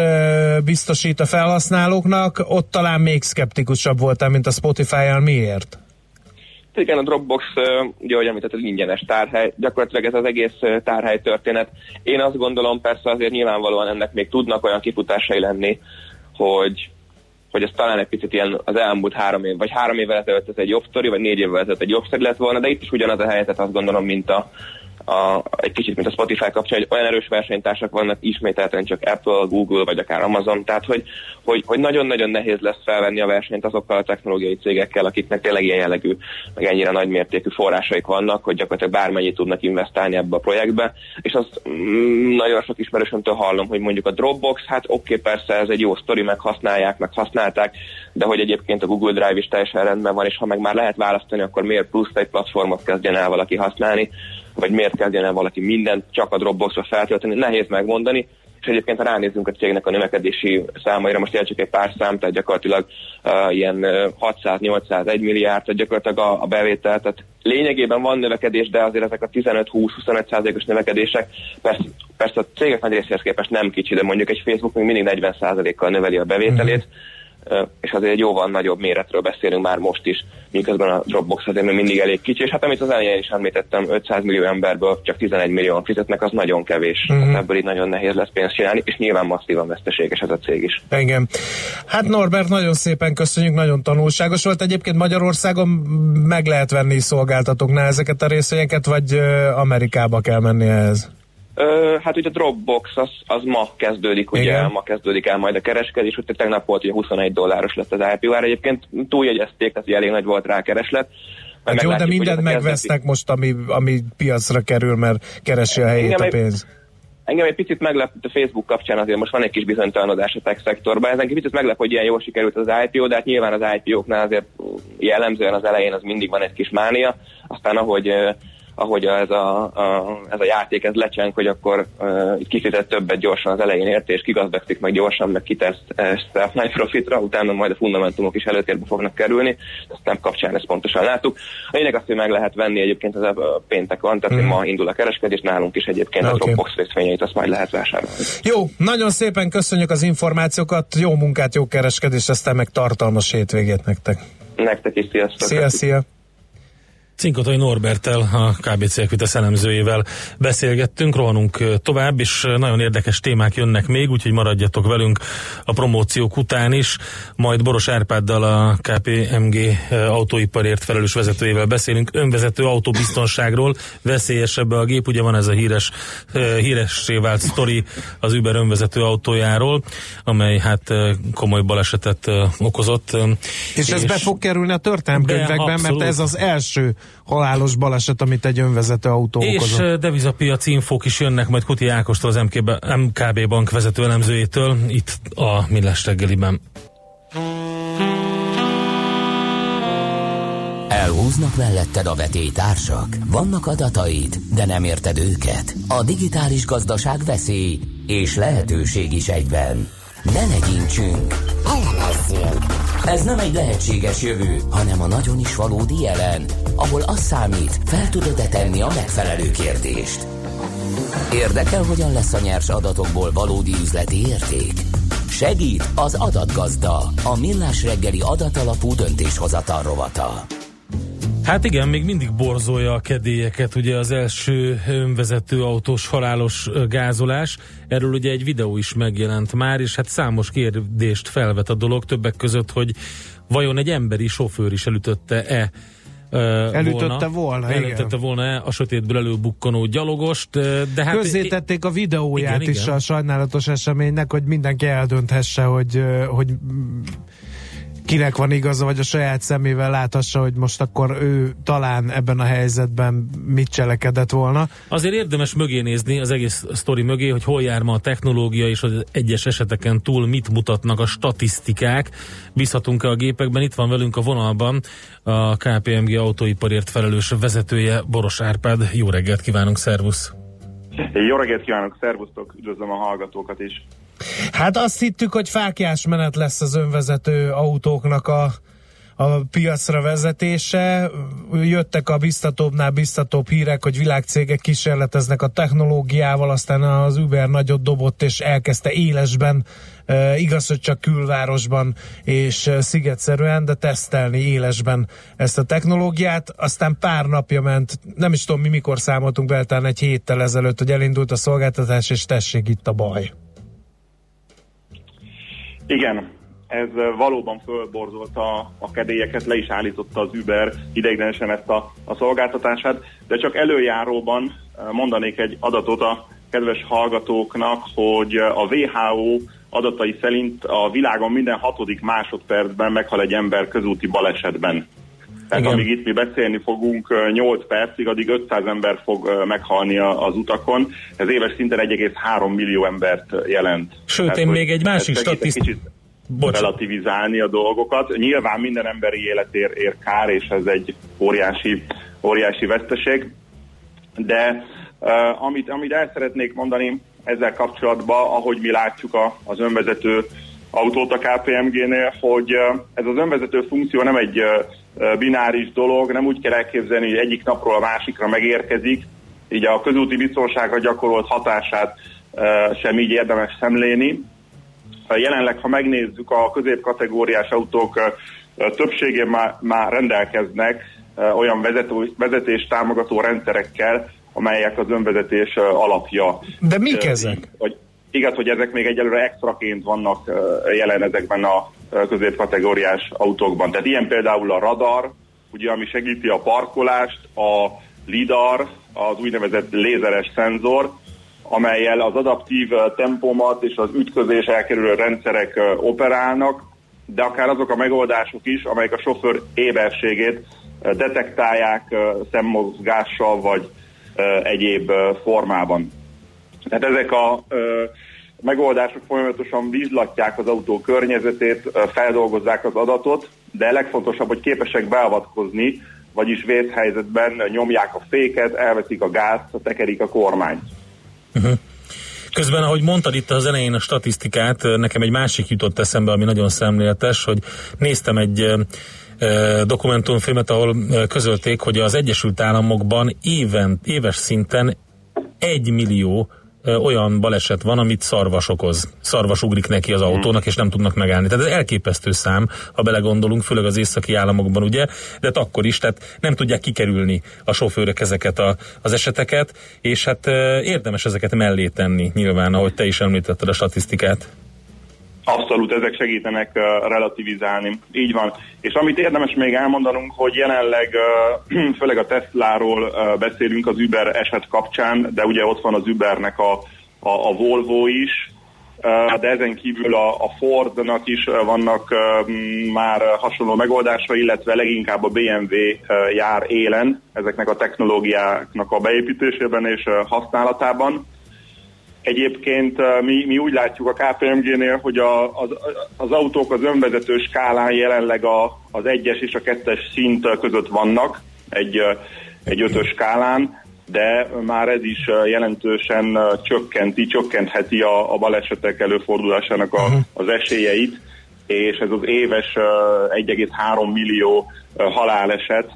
Speaker 3: biztosít a felhasználóknak, ott talán még szkeptikusabb voltál, mint a Spotify-jal. Miért?
Speaker 8: Igen, a Dropbox, ugye, ahogy említetted, ingyenes tárhely. Gyakorlatilag ez az egész tárhely történet. Én azt gondolom, persze azért nyilvánvalóan ennek még tudnak olyan kifutásai lenni, hogy hogy ez talán egy picit ilyen az elmúlt három év, vagy három évvel ezelőtt ez egy jobb sztori, vagy négy évvel ezelőtt egy jobb sztori lett volna, de itt is ugyanaz a helyzet, azt gondolom, mint a, a, egy kicsit, mint a Spotify kapcsán, hogy olyan erős versenytársak vannak ismételten csak Apple, Google, vagy akár Amazon, tehát hogy, hogy, hogy nagyon-nagyon nehéz lesz felvenni a versenyt azokkal a technológiai cégekkel, akiknek tényleg ilyen jellegű, meg ennyire nagymértékű forrásaik vannak, hogy gyakorlatilag bármennyit tudnak investálni ebbe a projektbe, és azt mm, nagyon sok ismerősömtől hallom, hogy mondjuk a Dropbox, hát oké, okay, persze ez egy jó sztori, meg használják, meg használták, de hogy egyébként a Google Drive is teljesen rendben van, és ha meg már lehet választani, akkor miért plusz egy platformot kezdjen el valaki használni, vagy miért kezdjen valaki mindent csak a Dropboxra feltölteni, nehéz megmondani, és egyébként ha ránézzünk a cégnek a növekedési számaira, most csak egy pár szám, tehát gyakorlatilag uh, ilyen uh, 600-800-1 milliárd, tehát gyakorlatilag a, a bevétel, tehát lényegében van növekedés, de azért ezek a 15-20-25 százalékos növekedések persze, persze a cégek nagy részéhez képest nem kicsi, de mondjuk egy Facebook még mindig 40 százalékkal növeli a bevételét, uh, és azért egy jóval nagyobb méretről beszélünk már most is, miközben a Dropbox azért még mindig elég kicsi, és hát amit az elején is említettem, 500 millió emberből csak 11 millióan fizetnek, az nagyon kevés.
Speaker 3: Mhm.
Speaker 8: Uh-huh. Ebből így nagyon nehéz lesz pénzt csinálni, és nyilván masszívan veszteséges ez a cég is.
Speaker 3: Engem. Hát Norbert, nagyon szépen köszönjük, nagyon tanulságos volt. Egyébként Magyarországon meg lehet venni szolgáltatóknál ezeket a részvényeket, vagy Amerikába kell menni ehhez?
Speaker 8: Hát ugye a Dropbox az, az ma kezdődik, ugye
Speaker 3: Igen.
Speaker 8: ma kezdődik el majd a kereskedés, ugye tegnap volt ugye 21 dolláros lett az IPO ár, egyébként túljegyezték, tehát elég nagy volt rá kereslet.
Speaker 3: Hát jó, de
Speaker 8: hogy
Speaker 3: mindent
Speaker 8: kezdeti-
Speaker 3: megvesznek most, ami, ami piacra kerül, mert keresi a helyét a
Speaker 8: egy-
Speaker 3: pénz.
Speaker 8: Engem egy picit meglep a Facebook kapcsán, azért most van egy kis bizonytalanodás a tech szektorban. Ez engem picit meglep, hogy ilyen jól sikerült az IPO, de hát nyilván az IPO-knál azért jellemzően az elején az mindig van egy kis mánia, aztán ahogy ahogy ez a, a, ez a játék ez lecseng, hogy akkor uh, kifizet többet gyorsan az elején érte, és kigazdagszik meg gyorsan, meg kitesz ezt a nagy profitra, utána majd a fundamentumok is előtérbe fognak kerülni, ezt nem kapcsán ezt pontosan láttuk. A lényeg az, hogy meg lehet venni egyébként az a péntek van, tehát mm. ma indul a kereskedés, nálunk is egyébként
Speaker 3: Oké.
Speaker 8: a Dropbox részvényeit, azt majd lehet vásárolni.
Speaker 3: Jó, nagyon szépen köszönjük az információkat, jó munkát, jó kereskedést, aztán meg tartalmas hétvégét nektek.
Speaker 8: Nektek is sziasztok!
Speaker 3: Szia, szia!
Speaker 4: Cinkotai Norbertel, a KBC Equitas elemzőjével beszélgettünk, rohanunk tovább, és nagyon érdekes témák jönnek még, úgyhogy maradjatok velünk a promóciók után is. Majd Boros Árpáddal a KPMG autóiparért felelős vezetőjével beszélünk, önvezető autóbiztonságról, veszélyesebb a gép, ugye van ez a híres, híressé vált sztori az Uber önvezető autójáról, amely hát komoly balesetet okozott. ö,
Speaker 3: És ez be fog kerülni a történelemkönyvekben,
Speaker 4: Be,
Speaker 3: mert ez az első halálos baleset, amit egy önvezető autó
Speaker 4: És
Speaker 3: okozott.
Speaker 4: ö, devizapiaci infók is jönnek majd Kuti Ákostól, az MKB, MKB bank vezető elemzőjétől, itt a Millás reggeliben.
Speaker 1: Elhúznak melletted a vetélytársak? Vannak adataid, de nem érted őket? A digitális gazdaság veszély és lehetőség is egyben. Ne legyintsünk! Elemezzünk! Ez nem egy lehetséges jövő, hanem a nagyon is valódi jelen, ahol az számít, fel tudod-e tenni a megfelelő kérdést. Érdekel, hogyan lesz a nyers adatokból valódi üzleti érték? Segít az adatgazda, a millás reggeli adatalapú döntéshozatal rovata.
Speaker 4: Hát igen, még mindig borzolja a kedélyeket, ugye az első önvezető autós halálos gázolás. Erről ugye egy videó is megjelent már, és hát számos kérdést felvet a dolog, többek között, hogy vajon egy emberi sofőr is elütötte-e
Speaker 3: Elütötte volna, igen.
Speaker 4: elütötte volna a sötétből előbukkanó gyalogost, de hát
Speaker 3: Közzétették a videóját
Speaker 4: Igen,
Speaker 3: is
Speaker 4: igen.
Speaker 3: a sajnálatos eseménynek, hogy mindenki eldönthesse, hogy, hogy kinek van igaza, vagy a saját szemével láthassa, hogy most akkor ő talán ebben a helyzetben mit cselekedett volna.
Speaker 4: Azért érdemes mögé nézni az egész sztori mögé, hogy hol jár ma a technológia, és az egyes eseteken túl mit mutatnak a statisztikák. Bízhatunk-e a gépekben? Itt van velünk a vonalban a KPMG autóiparért felelős vezetője, Boros Árpád. Jó reggelt kívánunk, szervusz!
Speaker 9: Jó reggelt kívánok, szervusztok, üdvözlöm a hallgatókat is.
Speaker 3: Hát azt hittük, hogy fákjás menet lesz az önvezető autóknak a, a piacra vezetése. Jöttek a biztatóbbnál biztatóbb hírek, hogy világcégek kísérleteznek a technológiával, aztán az Uber nagyot dobott és elkezdte élesben, igaz, hogy csak külvárosban és szigetszerűen, de tesztelni élesben ezt a technológiát. Aztán pár napja ment, nem is tudom mi mikor számoltunk be, talán egy héttel ezelőtt, hogy elindult a szolgáltatás, és tessék itt a baj.
Speaker 9: Igen, ez valóban fölborzolta a kedélyeket, le is állította az Uber ideiglenesen ezt a, a szolgáltatását, de csak előjáróban mondanék egy adatot a kedves hallgatóknak, hogy a WHO adatai szerint a világon minden hatodik másodpercben meghal egy ember közúti balesetben. Tehát
Speaker 4: Igen.
Speaker 9: amíg itt mi beszélni fogunk 8 percig, addig 500 ember fog meghalni az utakon. Ez éves szinten 1,3 millió embert jelent.
Speaker 4: Sőt, én
Speaker 9: hogy
Speaker 4: még egy másik
Speaker 9: ez segít
Speaker 4: statiszt-
Speaker 9: kicsit
Speaker 4: Bocs.
Speaker 9: relativizálni a dolgokat. Nyilván minden emberi élet ér, kár, és ez egy óriási, óriási veszteség. De uh, amit, amit el szeretnék mondani ezzel kapcsolatban, ahogy mi látjuk a, az önvezető autót a KPMG-nél, hogy uh, ez az önvezető funkció nem egy uh, bináris dolog, nem úgy kell elképzelni, hogy egyik napról a másikra megérkezik, így a közúti biztonságra gyakorolt hatását sem így érdemes szemléni. Jelenleg, ha megnézzük, a középkategóriás autók többségén már, már rendelkeznek olyan vezető, vezetés támogató rendszerekkel, amelyek az önvezetés alapja.
Speaker 3: De mik ezek?
Speaker 9: Hogy, igaz, hogy ezek még egyelőre extraként vannak jelen ezekben a középkategóriás autókban. Tehát ilyen például a radar, ugye, ami segíti a parkolást, a lidar, az úgynevezett lézeres szenzor, amelyel az adaptív tempomat és az ütközés elkerülő rendszerek operálnak, de akár azok a megoldások is, amelyek a sofőr éberségét detektálják szemmozgással vagy egyéb formában. Tehát ezek a megoldások folyamatosan vizslatják az autó környezetét, feldolgozzák az adatot, de legfontosabb, hogy képesek beavatkozni, vagyis vészhelyzetben nyomják a féket, elveszik a gázt, tekerik a kormányt.
Speaker 4: Közben, ahogy mondtad itt az elején a statisztikát, nekem egy másik jutott eszembe, ami nagyon szemléletes, hogy néztem egy dokumentumfilmet, ahol közölték, hogy az Egyesült Államokban éven, éves szinten egy millió olyan baleset van, amit szarvas okoz. Szarvas ugrik neki az autónak, és nem tudnak megállni. Tehát ez elképesztő szám, ha belegondolunk, főleg az északi államokban, ugye, de hát akkor is, tehát nem tudják kikerülni a sofőrök ezeket a, az eseteket, és hát érdemes ezeket mellé tenni, nyilván, ahogy te is említetted a statisztikát.
Speaker 9: Abszolút, ezek segítenek uh, relativizálni. Így van. És amit érdemes még elmondanunk, hogy jelenleg uh, főleg a Tesláról uh, beszélünk az Uber eset kapcsán, de ugye ott van az Ubernek a, a, a Volvo is, de ezen kívül a, a Fordnak is vannak már hasonló megoldása, illetve leginkább a BMW jár élen ezeknek a technológiáknak a beépítésében és használatában. Egyébként uh, mi, mi úgy látjuk a KPMG-nél, hogy a, az, az autók az önvezető skálán jelenleg a, az egyes és a kettes szint között vannak, egy, uh, egy ötös skálán, de már ez is uh, jelentősen csökkenti, csökkentheti a, a balesetek előfordulásának a, az esélyeit, és ez az éves uh, 1,3 millió haláleset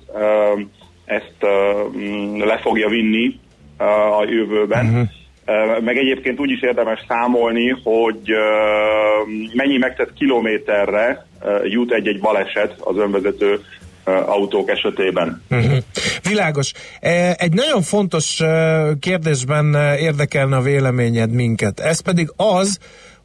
Speaker 9: ezt mm, le fogja vinni a jövőben. Uh-huh. Meg egyébként úgy is érdemes számolni, hogy mennyi megtett kilométerre jut egy-egy baleset az önvezető autók esetében.
Speaker 3: Uh-huh. Világos. Egy nagyon fontos kérdésben érdekelne a véleményed minket. Ez pedig az,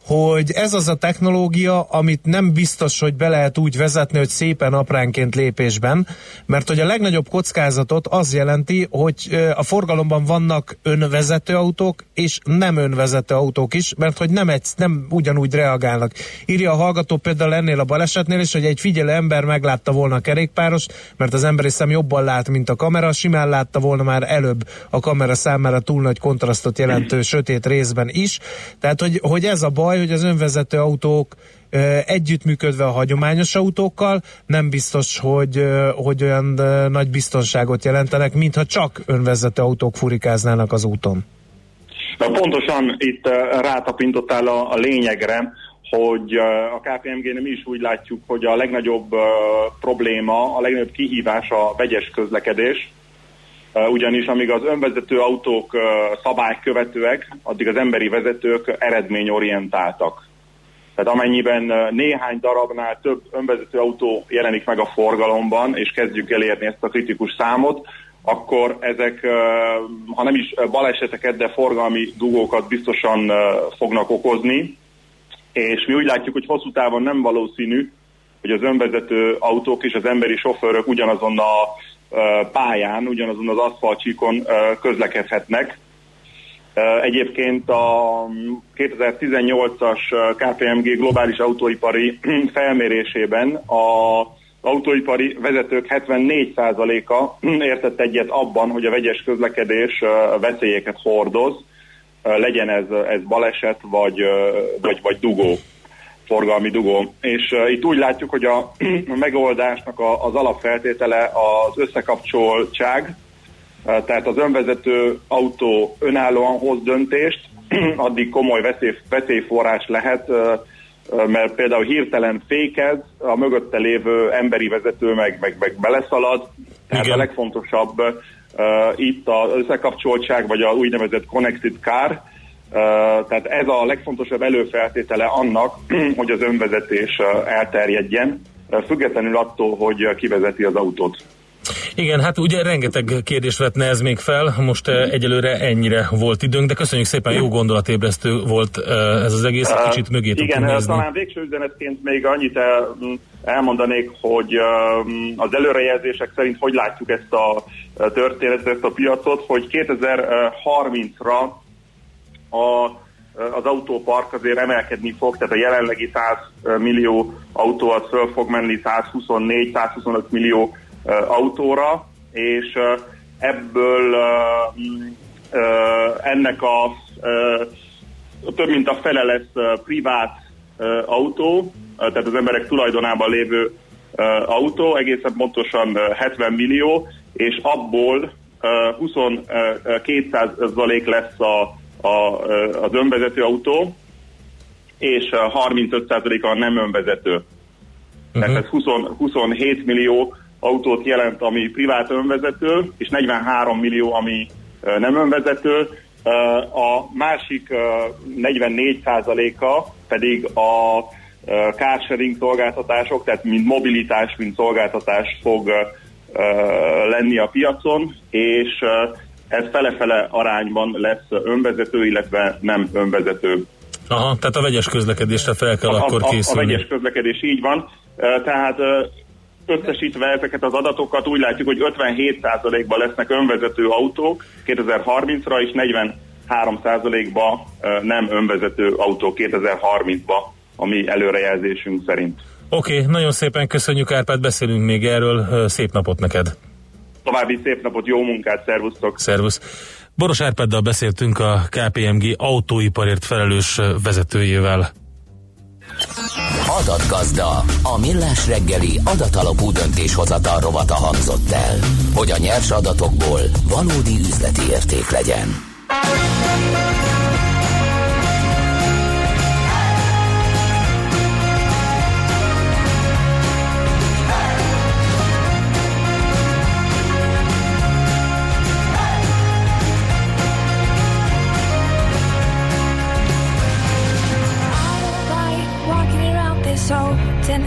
Speaker 3: hogy ez az a technológia, amit nem biztos, hogy be lehet úgy vezetni, hogy szépen apránként lépésben, mert hogy a legnagyobb kockázatot az jelenti, hogy a forgalomban vannak önvezető autók, és nem önvezető autók is, mert hogy nem, egy, nem ugyanúgy reagálnak. Írja a hallgató például ennél a balesetnél is, hogy egy figyelő ember meglátta volna a kerékpáros, mert az emberi szem jobban lát, mint a kamera, simán látta volna már előbb a kamera számára túl nagy kontrasztot jelentő sötét részben is. Tehát, hogy, hogy ez a baj, hogy az önvezető autók együttműködve a hagyományos autókkal nem biztos, hogy, hogy olyan nagy biztonságot jelentenek, mintha csak önvezető autók furikáznának az úton.
Speaker 9: Na, pontosan itt rátapintottál a, a lényegre, hogy a KPMG-nél mi is úgy látjuk, hogy a legnagyobb probléma, a legnagyobb kihívás a vegyes közlekedés, ugyanis amíg az önvezető autók szabálykövetőek, addig az emberi vezetők eredményorientáltak. Tehát amennyiben néhány darabnál több önvezető autó jelenik meg a forgalomban, és kezdjük elérni ezt a kritikus számot, akkor ezek, ha nem is baleseteket, de forgalmi dugókat biztosan fognak okozni, és mi úgy látjuk, hogy hosszú távon nem valószínű, hogy az önvezető autók és az emberi sofőrök ugyanazon a pályán, ugyanazon az aszfaltcsíkon eh, közlekedhetnek. Egyébként a 2018-as KPMG globális autóipari felmérésében az autóipari vezetők 74%-a értett egyet abban, hogy a vegyes közlekedés veszélyeket hordoz, legyen ez, ez baleset vagy, vagy, vagy dugó, forgalmi dugó. És uh, itt úgy látjuk, hogy a, a megoldásnak a, az alapfeltétele az összekapcsoltság, uh, tehát az önvezető autó önállóan hoz döntést, addig komoly veszély, veszélyforrás lehet, uh, mert például hirtelen fékez, a mögötte lévő emberi vezető meg, meg, meg beleszalad, tehát
Speaker 4: Igen.
Speaker 9: a legfontosabb uh, itt az összekapcsoltság, vagy a úgynevezett connected car, uh, tehát ez a legfontosabb előfeltétele annak, hogy az önvezetés uh, elterjedjen, uh, függetlenül attól, hogy uh, kivezeti az autót.
Speaker 4: Igen, hát ugye rengeteg kérdést vetne ez még fel, most egyelőre ennyire volt időnk, de köszönjük szépen, jó gondolatébresztő volt ez az egész, egy kicsit mögé
Speaker 9: Igen,
Speaker 4: tudtunk
Speaker 9: eh,
Speaker 4: nézni.
Speaker 9: talán végső üzenetként még annyit el, elmondanék, hogy az előrejelzések szerint hogy látjuk ezt a történetet, ezt a piacot, hogy 2030-ra a, az autópark azért emelkedni fog, tehát a jelenlegi 100 millió autó az föl fog menni 124-125 millió autóra, és ebből m, eh, ennek a több mint a fele lesz privát autó, tehát az emberek tulajdonában lévő autó, egészen pontosan uh, 70 millió, és abból uh, 22% lesz a, a, az önvezető autó, és uh, 35% a nem önvezető. Uh-huh. Tehát ez 20, 27 millió autót jelent, ami privát önvezető, és 43 millió, ami nem önvezető. A másik ö, 44%-a pedig a carsharing szolgáltatások, tehát mint mobilitás, mint szolgáltatás fog lenni a piacon, és ez fele-fele arányban lesz önvezető, illetve nem önvezető
Speaker 4: Aha, tehát a vegyes közlekedésre fel kell akkor
Speaker 9: a, a, a
Speaker 4: készülni.
Speaker 9: vegyes közlekedés így van. Tehát összesítve ezeket az adatokat úgy látjuk, hogy 57%-ban lesznek önvezető autók 2030-ra, és 43%-ban ö, nem önvezető autók 2030-ba, a mi előrejelzésünk szerint.
Speaker 4: Oké, okay, nagyon szépen köszönjük Árpád, beszélünk még erről, szép napot neked.
Speaker 9: További szép napot, jó munkát, szervusztok!
Speaker 4: Szervusz. Boros Árpáddal beszéltünk a KPMG autóiparért felelős vezetőjével.
Speaker 1: Adatgazda, a millás reggeli adatalapú döntéshozatal rovata hangzott el, hogy a nyers adatokból valódi üzleti érték legyen.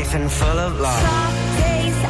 Speaker 10: life and full of love.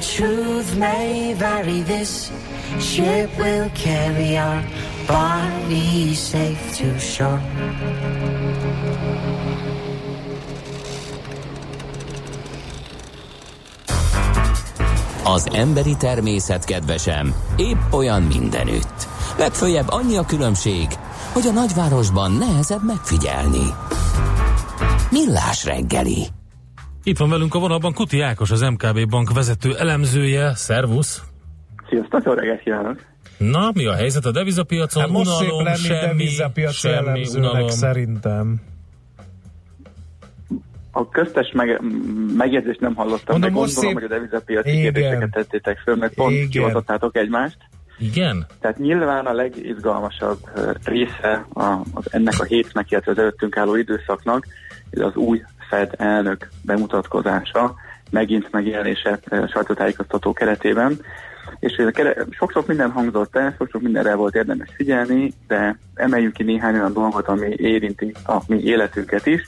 Speaker 7: truth may vary, this ship will carry our bodies safe to shore.
Speaker 1: Az emberi természet kedvesem épp olyan mindenütt. Legfőjebb annyi a különbség, hogy a nagyvárosban nehezebb megfigyelni. Millás reggeli.
Speaker 4: Itt van velünk a vonalban Kuti Ákos, az MKB Bank vezető elemzője. Szervusz!
Speaker 11: Sziasztok, jó reggelt kívánok!
Speaker 4: Na, mi a helyzet a devizapiacon?
Speaker 3: Hát most
Speaker 4: unalom,
Speaker 3: szép lenni
Speaker 4: semmi,
Speaker 3: devizapiaci
Speaker 4: semmi unalom.
Speaker 3: szerintem.
Speaker 11: A köztes meg, megjegyzést nem hallottam,
Speaker 3: Mondom,
Speaker 11: de gondolom,
Speaker 3: szép-
Speaker 11: hogy a devizapiaci
Speaker 3: Igen.
Speaker 11: kérdéseket tettétek föl, mert pont
Speaker 3: Igen.
Speaker 11: kivatottátok egymást.
Speaker 4: Igen?
Speaker 11: Tehát nyilván a legizgalmasabb része a, az ennek a hétnek, illetve az előttünk álló időszaknak, ez az új Fed elnök bemutatkozása, megint megjelenése ö, sajtótájékoztató keretében. És sok-sok minden hangzott el, sok-sok mindenre volt érdemes figyelni, de emeljünk ki néhány olyan dolgot, ami érinti a mi életünket is.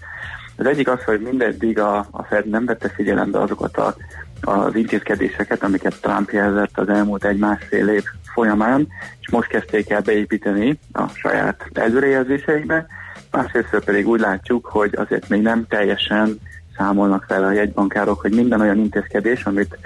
Speaker 11: Az egyik az, hogy mindeddig a, a Fed nem vette figyelembe azokat a, az intézkedéseket, amiket Trump jelzett az elmúlt egy-másfél év folyamán, és most kezdték el beépíteni a saját előrejelzéseikbe. Másrészt pedig úgy látjuk, hogy azért még nem teljesen számolnak fel a jegybankárok, hogy minden olyan intézkedés, amit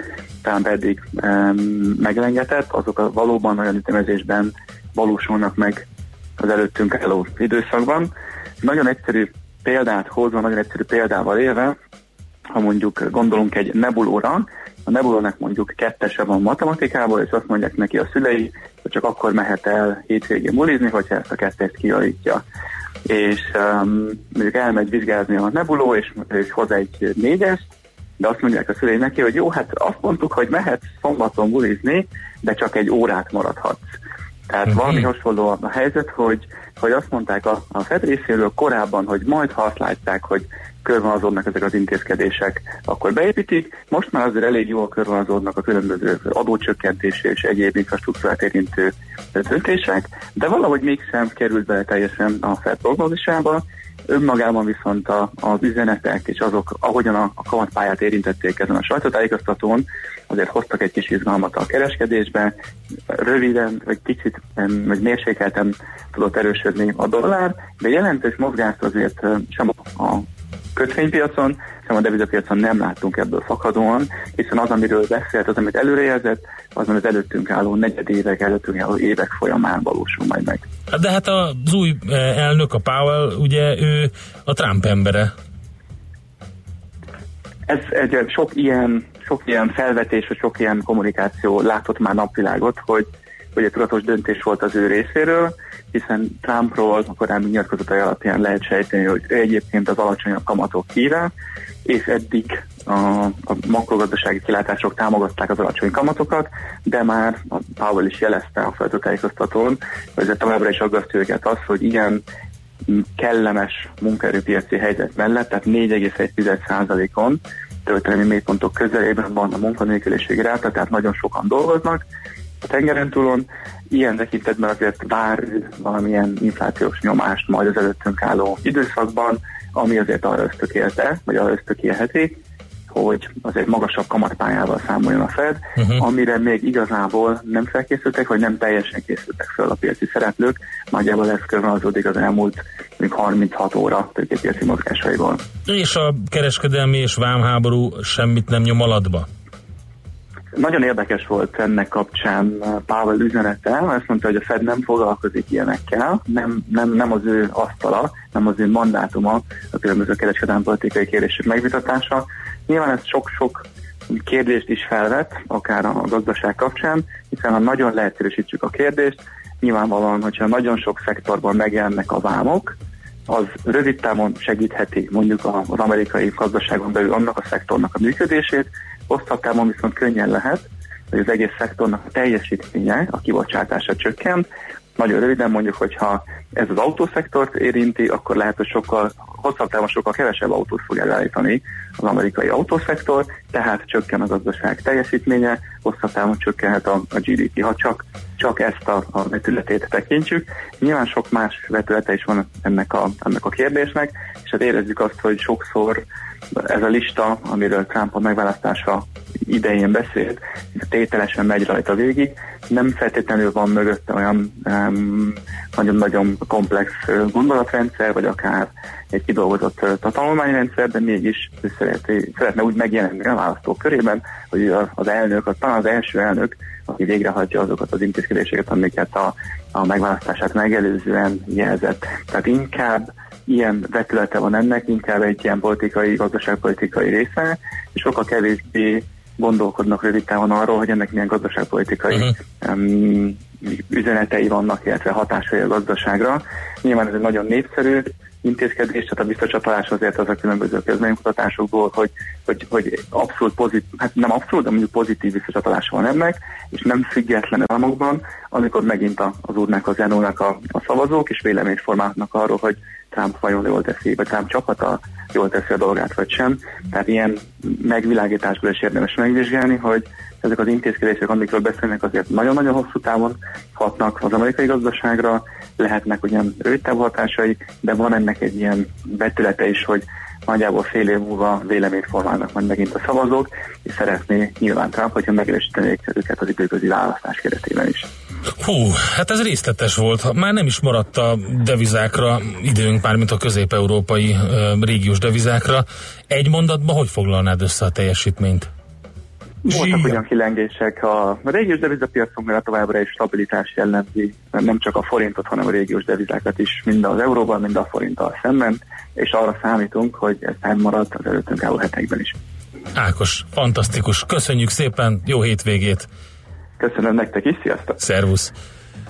Speaker 11: Trump eddig um, meglengetett, azok a valóban olyan ütemezésben valósulnak meg az előttünk álló időszakban. Nagyon egyszerű példát hozva, nagyon egyszerű példával élve, ha mondjuk gondolunk egy nebulóra, a nebulónak mondjuk kettese van matematikában, és azt mondják neki a szülei, hogy csak akkor mehet el hétvégén bulizni, hogyha ezt a kettest kijavítja. És um, mondjuk elmegy vizsgázni a nebuló, és, és hoz egy négyest, de azt mondják a szülei neki, hogy jó, hát azt mondtuk, hogy mehetsz szombaton bulizni, de csak egy órát maradhatsz. Tehát
Speaker 4: Mhm.
Speaker 11: valami hasonló a helyzet, hogy, hogy azt mondták a, a FED részéről korábban, hogy majd ha azt látják, hogy körvonalazódnak ezek az intézkedések, akkor beépítik. Most már azért elég jól körvonalazódnak a különböző adócsökkentési és egyéb infrastruktúrát érintő döntések, de valahogy mégsem került bele teljesen a FED prognózisába. Önmagában viszont a, az üzenetek és azok, ahogyan a, a kamatpályát érintették ezen a sajtótájékoztatón, azért hoztak egy kis izgalmat a kereskedésbe. Röviden, vagy kicsit, vagy mérsékelten tudott erősödni a dollár, de jelentős mozgást azért em, sem a kötvénypiacon, sem a devizapiacon nem láttunk ebből fakadóan, hiszen az, amiről beszélt, az, amit előrejelzett, az az előttünk álló negyedévek, előttünk álló évek folyamán valósul majd meg.
Speaker 4: Hát De hát az új eh, elnök, a Powell, ugye ő a Trump embere.
Speaker 11: Ez egy sok ilyen, sok ilyen felvetés, vagy sok ilyen kommunikáció látott már napvilágot, hogy, hogy egy tudatos döntés volt az ő részéről, hiszen Trumpról a korábbi nyilatkozatai alapján lehet sejteni, hogy ő egyébként az alacsonyabb kamatok híve, és eddig a, a makrogazdasági kilátások támogatták az alacsony kamatokat, de már a Powell is jelezte a feltőtájékoztatón, hogy ez továbbra is aggasztja őket az, hogy ilyen kellemes munkaerőpiaci helyzet mellett, tehát 4,1%-on történelmi mélypontok közelében van a munkanélküliségi ráta, tehát nagyon sokan dolgoznak a tengeren túlon. Ilyen tekintetben azért vár valamilyen inflációs nyomást majd az előttünk álló időszakban, ami azért arra ösztökélte, vagy arra ösztökélheti, hogy azért magasabb kamatpályával számoljon a Fed, uh-huh. amire még igazából nem felkészültek, vagy nem teljesen készültek fel a piaci szereplők. Nagyjából ez körvonalazódik az elmúlt még 36 óra tőkepiaci mozgásaiból.
Speaker 4: És a kereskedelmi és vámháború semmit nem nyom alatba?
Speaker 11: Nagyon érdekes volt ennek kapcsán Pável üzenete, azt mondta, hogy a Fed nem foglalkozik ilyenekkel, nem, nem, nem az ő asztala, nem az ő mandátuma a különböző kereskedelmi politikai kérdések megvitatása. Nyilván ez sok-sok kérdést is felvet, akár a gazdaság kapcsán, hiszen ha nagyon leegyszerűsítjük a kérdést, nyilvánvalóan, hogyha nagyon sok szektorban megjelennek a vámok, az rövid távon segítheti mondjuk az amerikai gazdaságon belül annak a szektornak a működését, hosszabb távon viszont könnyen lehet, hogy az egész szektornak a teljesítménye, a kibocsátása csökken. Nagyon röviden mondjuk, hogyha ez az autószektort érinti, akkor lehet, hogy sokkal hosszabb távon sokkal kevesebb autót fog elállítani az amerikai autószektor, tehát csökken a gazdaság teljesítménye, hosszabb távon csökkenhet a, a GDP, ha csak, csak ezt a, a vetületét tekintjük. Nyilván sok más vetülete is van ennek a, ennek a kérdésnek, és hát érezzük azt, hogy sokszor ez a lista, amiről Trump a megválasztása idején beszélt, tételesen megy rajta végig, nem feltétlenül van mögötte olyan um, nagyon-nagyon komplex gondolatrendszer, vagy akár egy kidolgozott uh, tanulmányrendszer, de mégis ő szereti, szeretne úgy megjelenni a választók körében, hogy az elnök, az talán az első elnök, aki végrehajtja azokat az intézkedéseket, amiket a, a megválasztását megelőzően jelzett. Tehát inkább ilyen vetülete van ennek, inkább egy ilyen politikai, gazdaságpolitikai része, és sokkal kevésbé gondolkodnak rövid távon arról, hogy ennek milyen gazdaságpolitikai uh-huh. um, üzenetei vannak, illetve hatásai a gazdaságra. Nyilván ez egy nagyon népszerű intézkedés, tehát a visszacsatolás azért az a különböző közménykutatásokból, hogy, hogy, hogy abszolút pozitív, hát nem abszolút, de mondjuk pozitív visszacsatolása van ennek, és nem független államokban, amikor megint az úrnak, az elnónak a, a szavazók, és véleményt formálnak arról, hogy Trump vajon jól teszi, vagy Trump csapata jól teszi a dolgát, vagy sem. Tehát ilyen megvilágításból is érdemes megvizsgálni, hogy ezek az intézkedések, amikről beszélnek, azért nagyon-nagyon hosszú távon hatnak az amerikai gazdaságra, lehetnek ugyan rövidtávú hatásai, de van ennek egy ilyen vetülete is, hogy nagyjából fél év múlva véleményt formálnak majd megint a szavazók, és szeretné nyilván Trump, hogyha megerősítenék őket az időközi választás keretében is.
Speaker 4: Hú, hát ez részletes volt. Már nem is maradt a devizákra időnk, már mint a közép-európai régiós devizákra. Egy mondatban hogy foglalnád össze a teljesítményt?
Speaker 11: Voltak ugyan kilengések a régiós devizapiacunkra továbbra is stabilitás jellemzi nem csak a forintot, hanem a régiós devizákat is, mind az euróval, mind a forinttal szemben, és arra számítunk, hogy ez fennmarad az előttünk álló hetekben is.
Speaker 4: Ákos, fantasztikus. Köszönjük szépen, jó hétvégét.
Speaker 11: Köszönöm nektek is, sziasztok!
Speaker 4: Szervusz.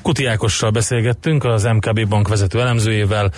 Speaker 4: Kuti Ákossal beszélgettünk, az MKB bank vezető elemzőjével,